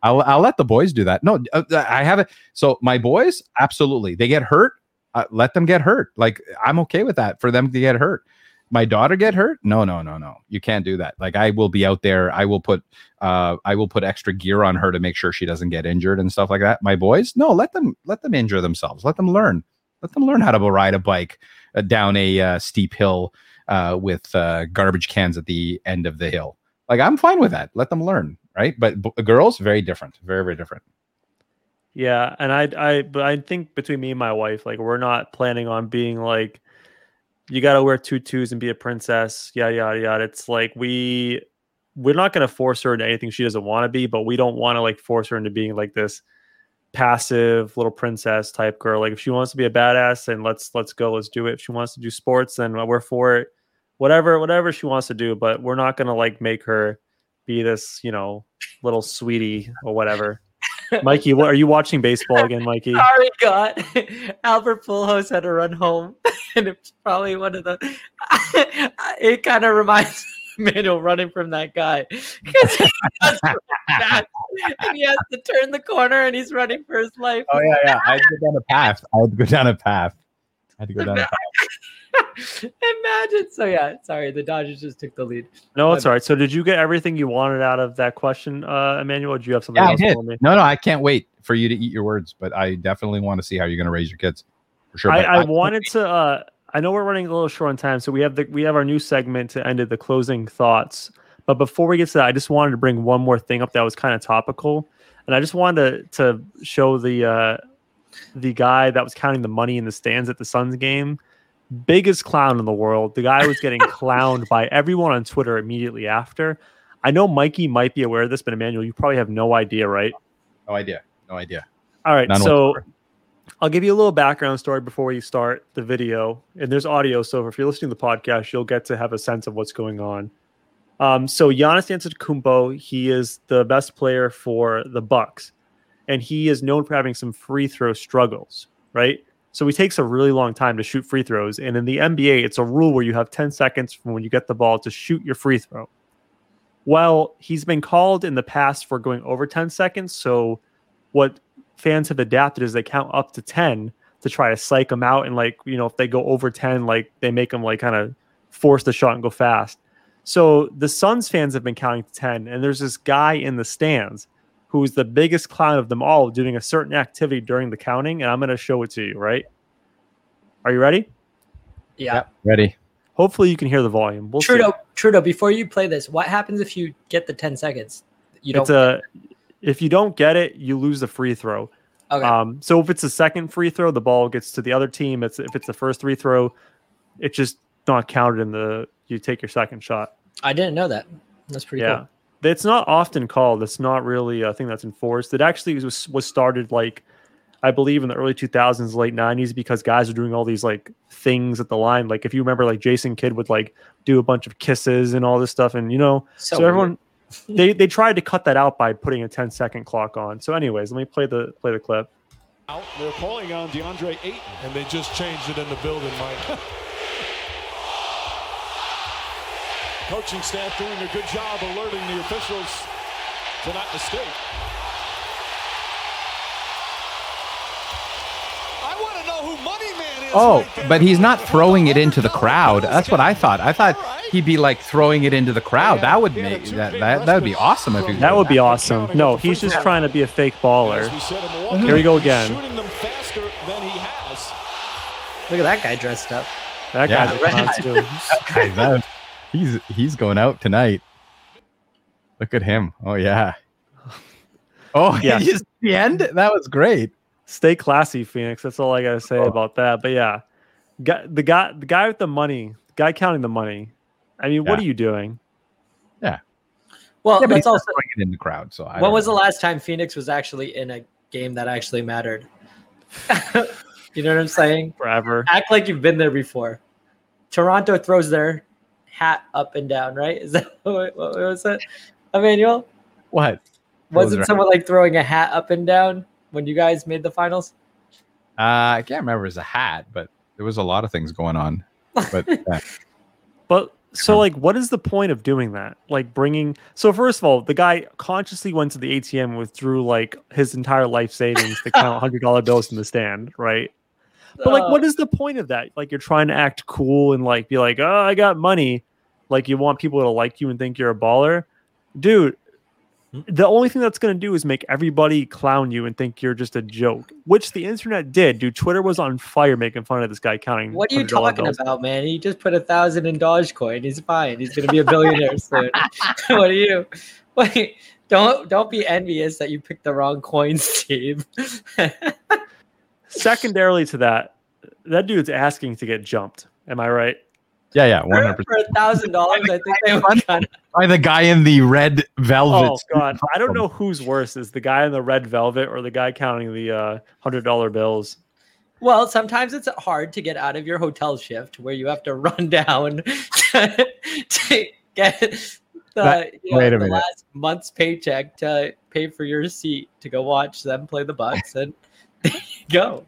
I'll I'll let the boys do that. No, uh, uh, I have it. So my boys, absolutely, they get hurt. Uh, let them get hurt. Like I'm okay with that for them to get hurt. My daughter get hurt? No, no, no, no. You can't do that. Like I will be out there. I will put uh I will put extra gear on her to make sure she doesn't get injured and stuff like that. My boys, no, let them let them injure themselves. Let them learn. Let them learn how to ride a bike uh, down a uh, steep hill with garbage cans at the end of the hill. Like I'm fine with that. Let them learn right? But b- girls, very different, very very different. Yeah, and I I but I think between me and my wife, like we're not planning on being like you got to wear tutus and be a princess, yada yada yada. It's like we we're not going to force her into anything she doesn't want to be, but we don't want to like force her into being like this passive little princess type girl. Like if she wants to be a badass, and let's let's go, let's do it. If she wants to do sports, then we're for it. Whatever whatever she wants to do, but we're not going to like make her be this, you know, little sweetie or whatever. Mikey, what are you watching baseball [LAUGHS] again, Mikey? Sorry, God. Albert Pujols had to run home, [LAUGHS] and it's probably one of the. [LAUGHS] it kind of reminds Manuel running from that guy because he and he has to turn the corner, and he's running for his life. Oh yeah, yeah. I had to go down a path. I had to go down a path. I had to go down a path. Imagine. So yeah, sorry, the Dodgers just took the lead. No, it's all right. So did you get everything you wanted out of that question, uh, Emmanuel? do you have something yeah, else I did. for me? No, no, I can't wait for you to eat your words, but I definitely want to see how you're going to raise your kids. For sure. I, I, I wanted to. Uh, I know we're running a little short on time, so we have the we have our new segment to end it, the closing thoughts. But before we get to that, I just wanted to bring one more thing up that was kind of topical, and I just wanted to to show the uh, the guy that was counting the money in the stands at the Suns game biggest clown in the world. The guy was getting [LAUGHS] clowned by everyone on Twitter immediately after. I know Mikey might be aware of this, but Emmanuel, you probably have no idea, right? No idea. No idea. All right, None so whatsoever. I'll give you a little background story before we start the video, and there's audio. So if you're listening to the podcast, you'll get to have a sense of what's going on. Um, so Giannis Antetokounmpo, he is the best player for the Bucks, and he is known for having some free throw struggles, right? So he takes a really long time to shoot free throws, and in the NBA, it's a rule where you have 10 seconds from when you get the ball to shoot your free throw. Well, he's been called in the past for going over 10 seconds. So what fans have adapted is they count up to 10 to try to psych them out. And like, you know, if they go over 10, like they make them like kind of force the shot and go fast. So the Suns fans have been counting to 10. And there's this guy in the stands who's the biggest clown of them all doing a certain activity during the counting. And I'm going to show it to you, right? Are you ready? Yeah. Yep, ready. Hopefully you can hear the volume. We'll Trudeau, see. Trudeau, before you play this, what happens if you get the 10 seconds? You don't. It's a, if you don't get it, you lose the free throw. Okay. Um, so if it's a second free throw, the ball gets to the other team. It's if it's the first free throw, it's just not counted in the. You take your second shot. I didn't know that. That's pretty yeah. cool. It's not often called. It's not really a thing that's enforced. It actually was was started like I believe in the early 2000s, late 90s, because guys are doing all these like things at the line. Like if you remember, like Jason Kidd would like do a bunch of kisses and all this stuff, and you know, so, so everyone they they tried to cut that out by putting a 10 second clock on. So, anyways, let me play the play the clip. Out, they're calling on DeAndre Ayton, and they just changed it in the building, Mike. [LAUGHS] Coaching staff doing a good job alerting the officials to that mistake. Oh, right but he's not throwing it into the crowd. That's what I thought. I thought he'd be like throwing it into the crowd. That would make that that, that would be awesome if he That would be awesome. No, he's just trying to be a fake baller. Here we go again. Look at that guy dressed up. That guy's a [LAUGHS] yeah. He's he's going out tonight. Look at him. Oh yeah. [LAUGHS] Oh yeah. [LAUGHS] Just the end. That was great stay classy, Phoenix. That's all I gotta say oh. about that. But yeah, the guy, the guy with the money, the guy counting the money. I mean, yeah. what are you doing? Yeah. Well, yeah, that's also in the crowd. So I when was know. the last time Phoenix was actually in a game that actually mattered? [LAUGHS] you know what I'm saying? Forever. Act like you've been there before. Toronto throws their hat up and down, right? Is that [LAUGHS] what, what was it, Emmanuel? What? Wasn't someone like throwing a hat up and down? when you guys made the finals? Uh, I can't remember as a hat, but there was a lot of things going on. But [LAUGHS] yeah. but so like what is the point of doing that like bringing so first of all the guy consciously went to the atm and withdrew like his entire life savings to count [LAUGHS] hundred dollar bills in the stand right but like what uh. the point of that like you're trying to act cool and like be like oh i got money like you want people to like you and think you're a baller dude the only thing that's going to do is make everybody clown you and think you're just a joke, which the internet did. Dude, Twitter was on fire making fun of this guy counting. What are you talking bills. about, man? He just put a thousand in Dogecoin. He's fine. He's going to be a billionaire [LAUGHS] soon. [LAUGHS] what are you? Wait, don't don't be envious that you picked the wrong coin, [LAUGHS] Steve. Secondarily to that, that dude's asking to get jumped. Am I right? Yeah, yeah, one hundred percent. For a thousand dollars, I think they would kind of... by the guy in the red velvet. Oh god, I don't know who's worse: is the guy in the red velvet or the guy counting the uh, hundred dollar bills. Well, sometimes it's hard to get out of your hotel shift where you have to [LAUGHS] run down to, [LAUGHS] to get the, that, you know, the last month's paycheck to pay for your seat to go watch them play the Bucks, and there you [LAUGHS] go.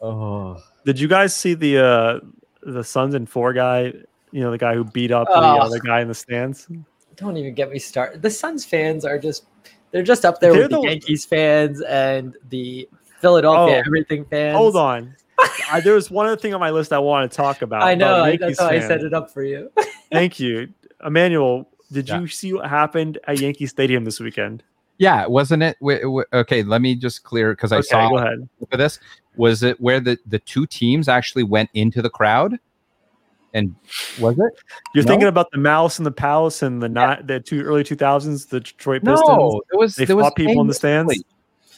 Oh, did you guys see the uh, the Suns and four guy, you know, the guy who beat up oh. the other guy in the stands. Don't even get me started. The Suns fans are just they're just up there they're with the, the Yankees fans and the Philadelphia oh, everything fans. Hold on. [LAUGHS] I, there was one other thing on my list I want to talk about. I know. About that's how I set it up for you. Thank you, [LAUGHS] Emmanuel. Did yeah. you see what happened at Yankee Stadium this weekend? Yeah, wasn't it? W- w- okay, let me just clear because I okay, saw. Go ahead. At this. Was it where the the two teams actually went into the crowd? And was it? You're no? thinking about the Malice and the Palace and the yeah. not the two early 2000s, the Detroit Pistons. No, it was they there fought was people in the stands.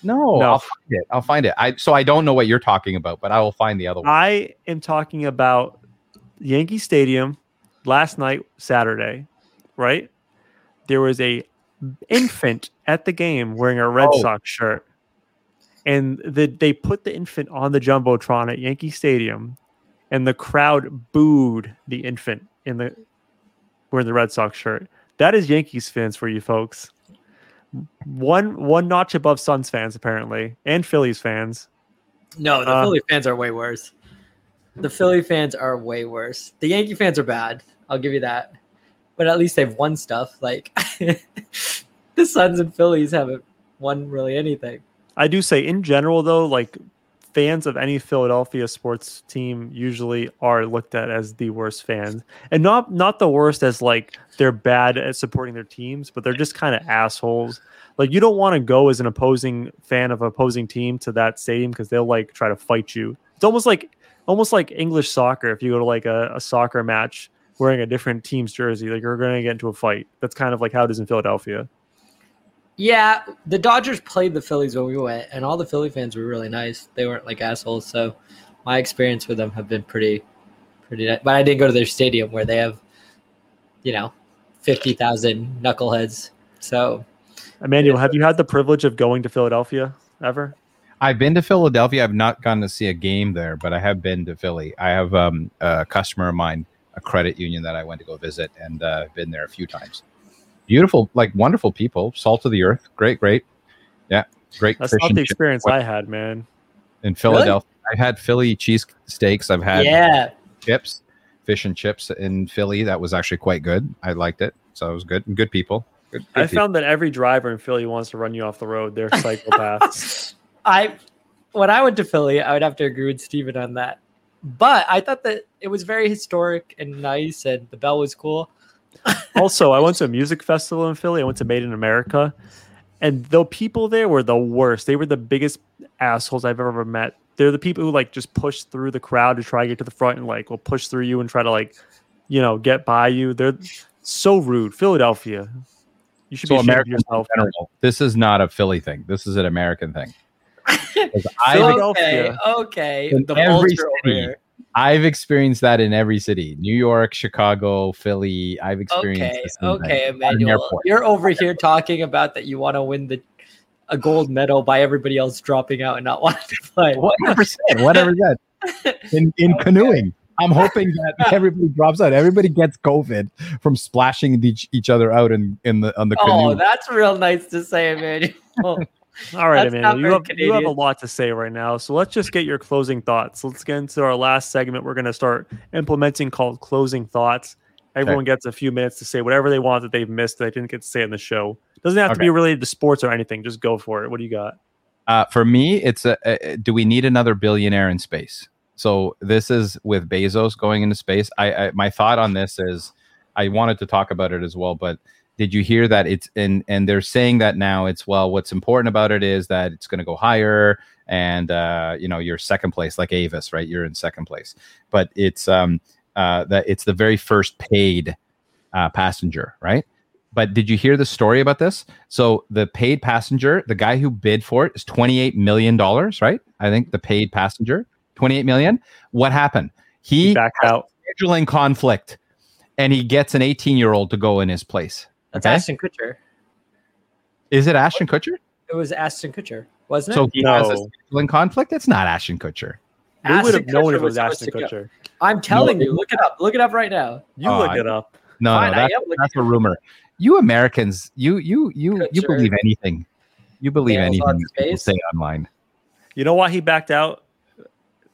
No, no, I'll find it. I'll find it. I so I don't know what you're talking about, but I will find the other one. I am talking about Yankee Stadium last night, Saturday, right? There was a infant at the game wearing a Red oh. Sox shirt. and the, they put the infant on the jumbotron at Yankee Stadium, and the crowd booed the infant in the wearing the Red Sox shirt. That is Yankees fans for you folks. One one notch above Suns fans apparently, and Phillies fans. No, the uh, Philly fans are way worse. The Philly fans are way worse. The Yankee fans are bad. I'll give you that. But at least they've won stuff. Like [LAUGHS] the Suns and Phillies haven't won really anything. I do say in general though, like fans of any Philadelphia sports team usually are looked at as the worst fans. And not not the worst as like they're bad at supporting their teams, but they're just kind of assholes. Like you don't want to go as an opposing fan of opposing team to that stadium because they'll like try to fight you. It's almost like almost like English soccer. If you go to like a, a soccer match wearing a different team's jersey, like you're going to get into a fight. That's kind of like how it is in Philadelphia. Yeah, the Dodgers played the Phillies when we went, and all the Philly fans were really nice. They weren't like assholes. So my experience with them have been pretty, pretty. Nice. But I didn't go to their stadium where they have, you know, fifty thousand knuckleheads. So, Emmanuel, have you had the privilege of going to Philadelphia ever? I've been to Philadelphia. I've not gone to see a game there, but I have been to Philly. I have um, a customer of mine, a credit union that I went to go visit, and uh, been there a few times beautiful, like wonderful people, salt of the earth. Great, great. Yeah, great. That's not the experience I had, man. In Philadelphia, really? I've had Philly cheese steaks. I've had yeah chips, fish and chips in Philly. That was actually quite good. I liked it, so it was good. And Good people. Good, good I people. found that every driver in Philly wants to run you off the road. They're psychopaths. [LAUGHS] I when I went to Philly, I would have to agree with Steven on that. But I thought that it was very historic and nice, and the bell was cool [LAUGHS] also, I went to a music festival in Philly. I went to Made in America, and the people there were the worst. They were the biggest assholes I've ever met. They're the people who like just push through the crowd to try to get to the front and like will push through you and try to like, you know, get by you. They're so rude. Philadelphia. You should so be American yourself. This is not a Philly thing. This is an American thing. [LAUGHS] okay, okay. The every city, I've experienced that in every city: New York, Chicago, Philly. I've experienced. Okay, okay, Emmanuel, you're over here talking about that you want to win the a gold medal by everybody else dropping out and not [LAUGHS] wanting to play. Whatever percent, whatever that. In in okay. canoeing, I'm hoping that [LAUGHS] everybody drops out. Everybody gets COVID from splashing each, each other out in, in the on the oh, canoe. Oh, that's real nice to say, Emmanuel. All right, Emmanuel, you have, you have a lot to say right now. So let's just get your closing thoughts. Let's get into our last segment. We're going to start implementing called closing thoughts. Everyone okay. gets a few minutes to say whatever they want that they've missed that they didn't get to say in the show. Doesn't have okay. to be related to sports or anything. Just go for it. What do you got? Uh, for me, it's a, a, do we need another billionaire in space? So this is with Bezos going into space. I, I my thought on this is I wanted to talk about it as well, but did you hear that it's and and they're saying that now it's well what's important about it is that it's going to go higher and uh, you know you're second place like avis right? You're in second place. But it's um uh that it's the very first paid uh, passenger right? But did you hear the story about this? So the paid passenger the guy who bid for it is 28 million dollars right? I think the paid passenger 28 million. What happened? He, he back out. scheduling conflict and he gets an 18 year old to go in his place that's okay. Ashton Kutcher. Is it Ashton Kutcher? It was Ashton Kutcher, wasn't it? So he no. has a scheduling conflict. It's not Ashton Kutcher. We would have known if it was Ashton Kutcher. I'm telling no. you, look it up. Look it up right now. You oh, look uh, it up. No, Fine, no, that's, that's a rumor. You Americans, you you you you believe anything. You believe anything people say online. You know why he backed out?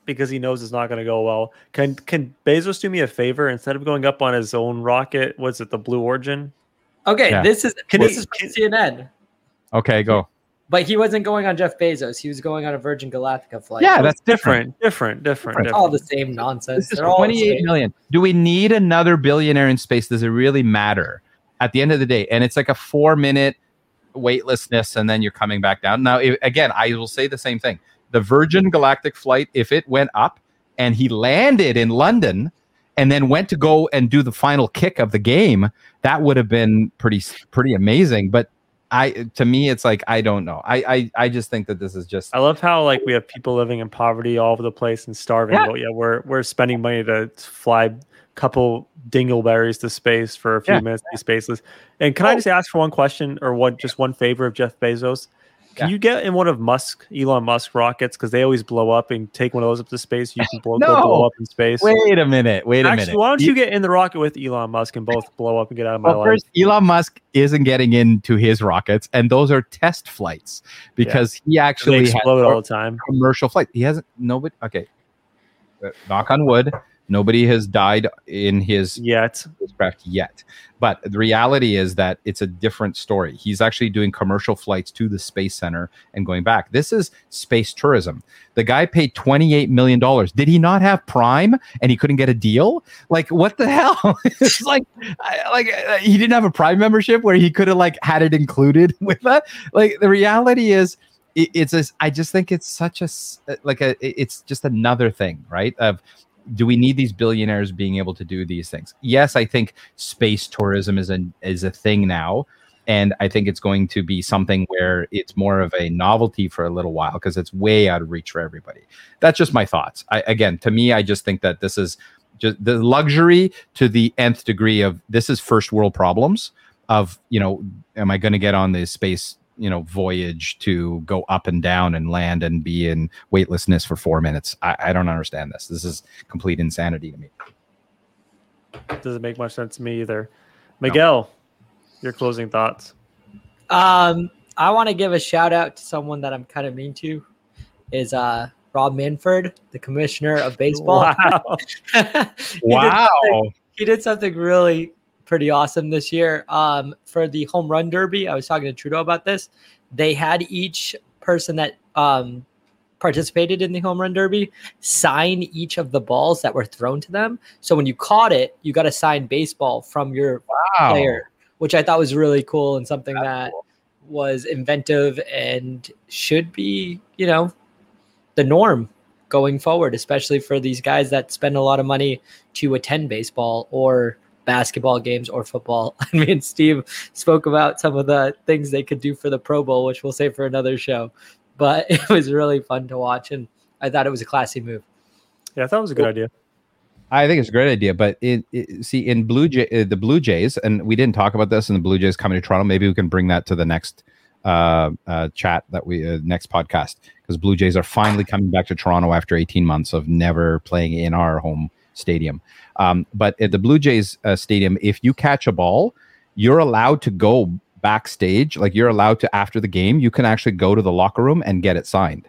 Because he knows it's not going to go well. Can can Bezos do me a favor instead of going up on his own rocket? Was it the Blue Origin? Okay, yeah. this is can this he, is from CNN. Okay, go. But he wasn't going on Jeff Bezos. He was going on a Virgin Galactica flight. Yeah, oh, that's different. Different, different, different. All the same nonsense. This is They're 28 million. Do we need another billionaire in space? Does it really matter at the end of the day? And it's like a four minute weightlessness, and then you're coming back down. Now, if, again, I will say the same thing. The Virgin Galactic flight, if it went up and he landed in London, and then went to go and do the final kick of the game, that would have been pretty pretty amazing. But I to me, it's like I don't know. I I, I just think that this is just. I love how like we have people living in poverty all over the place and starving. Yeah. But yeah, we're we're spending money to fly a couple dingleberries to space for a few yeah. minutes to be spaceless. And can I just ask for one question or one just one favor of Jeff Bezos? Can yeah. you get in one of Musk, Elon Musk rockets? Because they always blow up and take one of those up to space. You can blow, no. blow up in space. Wait a minute. Wait Actually, a minute. Why don't you get in the rocket with Elon Musk and both blow up and get out of my well, life? First, Elon Musk isn't getting into his rockets, and those are test flights because yeah. he actually explode all the time. Commercial flight. He hasn't. Nobody. Okay. Uh, knock on wood. Nobody has died in his yet craft yet. But the reality is that it's a different story. He's actually doing commercial flights to the space center and going back. This is space tourism. The guy paid $28 million. Did he not have Prime and he couldn't get a deal? Like, what the [LAUGHS] hell? it's like, like uh, he didn't have a Prime membership where he could have like had it included [LAUGHS] with that. Like, the reality is, it's a, I just think it's such a like a it's just another thing right of do we need these billionaires being able to do these things? Yes, I think space tourism is a is a thing now, and I think it's going to be something where it's more of a novelty for a little while because it's way out of reach for everybody. That's just my thoughts. I, again, to me, I just think that this is just the luxury to the nth degree of this is first world problems of you know, am I going to get on the space you know voyage to go up and down and land and be in weightlessness for four minutes. I, I don't understand this. This is complete insanity to me. Doesn't make much sense to me either. Miguel, no. your closing thoughts. Um, I want to give a shout out to someone that I'm kind of mean to. Is uh Rob Manfred, the commissioner of baseball. Wow! [LAUGHS] he wow! Did he did something really pretty awesome this year. Um, for the home run derby, I was talking to Trudeau about this. They had each person that um, participated in the home run derby sign each of the balls that were thrown to them. So when you caught it, you got a signed baseball from your wow. player, which I thought was really cool and something That's that cool. was inventive and should be, you know, the norm going forward, especially for these guys that spend a lot of money to attend baseball or basketball games or football. [LAUGHS] I mean, Steve spoke about some of the things they could do for the Pro Bowl, which we'll save for another show. But [LAUGHS] it was really fun to watch, and I thought it was a classy move. Yeah, I thought it was a good idea. I think it's a great idea, but it, it, see in Blue Jay, uh, the Blue Jays, and we didn't talk about this, and the Blue Jays coming to Toronto. Maybe we can bring that to the next uh, uh, chat that we uh, next podcast because Blue Jays are finally coming back to Toronto after 18 months of never playing in our home stadium. Um, but at the Blue Jays uh, stadium, if you catch a ball, you're allowed to go backstage. Like you're allowed to after the game, you can actually go to the locker room and get it signed.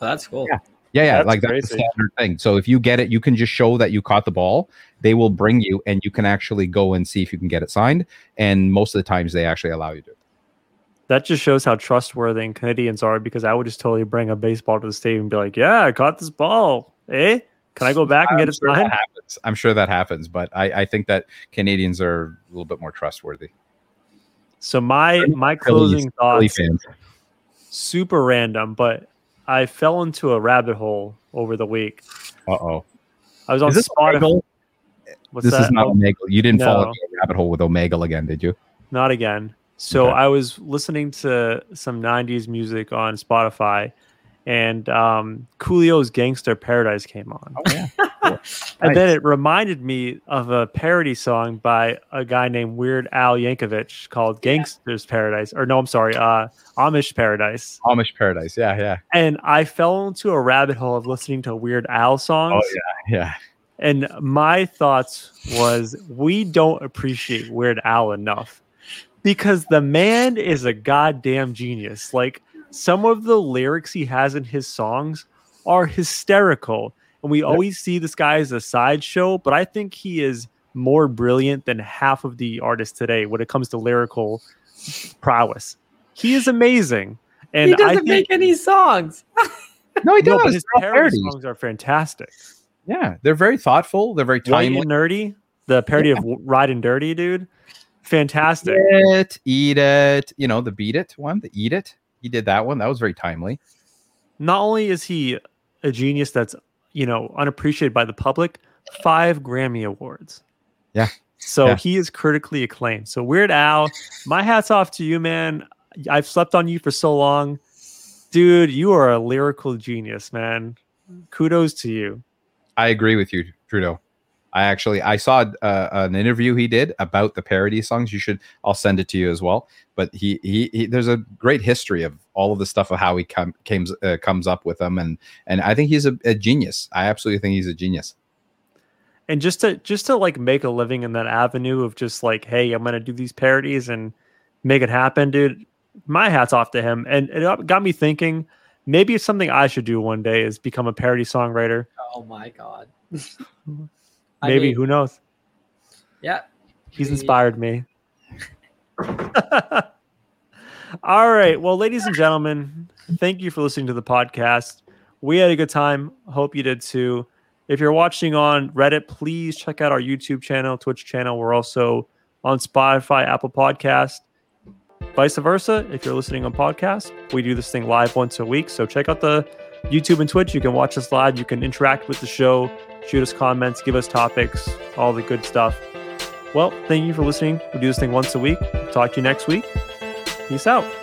Oh, that's cool. Yeah. Yeah, yeah, that's like that's a standard thing. So if you get it, you can just show that you caught the ball. They will bring you, and you can actually go and see if you can get it signed. And most of the times, they actually allow you to. That just shows how trustworthy Canadians are because I would just totally bring a baseball to the stadium and be like, "Yeah, I caught this ball, eh? Can I go back and get it sure signed? happens. I'm sure that happens, but I, I think that Canadians are a little bit more trustworthy. So my my closing thoughts, super random, but I fell into a rabbit hole over the week. Uh oh. I was on is Spotify. What's this that? is not oh, Omegle. You didn't no. fall into a rabbit hole with Omegle again, did you? Not again. So okay. I was listening to some '90s music on Spotify, and um, Coolio's Gangster Paradise came on. Oh, yeah. [LAUGHS] and nice. then it reminded me of a parody song by a guy named Weird Al Yankovic called Gangster's yeah. Paradise. Or no, I'm sorry, uh, Amish Paradise. Amish Paradise, yeah, yeah. And I fell into a rabbit hole of listening to Weird Al songs. Oh yeah, yeah. And my thoughts was we don't appreciate Weird Al enough because the man is a goddamn genius. Like some of the lyrics he has in his songs are hysterical. And we always see this guy as a sideshow, but I think he is more brilliant than half of the artists today when it comes to lyrical prowess. He is amazing. And he doesn't think, make any songs. no, he does. No, his parody songs are fantastic. Yeah, they're very thoughtful. They're very timely. White and nerdy. The parody yeah. of and Dirty, dude. Fantastic. Eat it, eat it. You know, the beat it one, the eat it. He did that one. That was very timely. Not only is he a genius that's, you know, unappreciated by the public, five Grammy Awards. Yeah. So yeah. he is critically acclaimed. So Weird Al, my hat's off to you, man. I've slept on you for so long. Dude, you are a lyrical genius, man. Kudos to you. I agree with you, Trudeau. I actually I saw uh, an interview he did about the parody songs. You should I'll send it to you as well. But he he, he there's a great history of all of the stuff of how he com- came, uh, comes up with them, and and I think he's a, a genius. I absolutely think he's a genius and just to just to like make a living in that avenue of just like hey i'm gonna do these parodies and make it happen dude my hat's off to him and it got me thinking maybe it's something i should do one day is become a parody songwriter oh my god [LAUGHS] maybe mean, who knows yeah he's inspired me [LAUGHS] all right well ladies and gentlemen thank you for listening to the podcast we had a good time hope you did too if you're watching on Reddit, please check out our YouTube channel, Twitch channel. We're also on Spotify, Apple Podcast, vice versa. If you're listening on podcast, we do this thing live once a week. So check out the YouTube and Twitch. You can watch us live. You can interact with the show, shoot us comments, give us topics, all the good stuff. Well, thank you for listening. We do this thing once a week. talk to you next week. Peace out.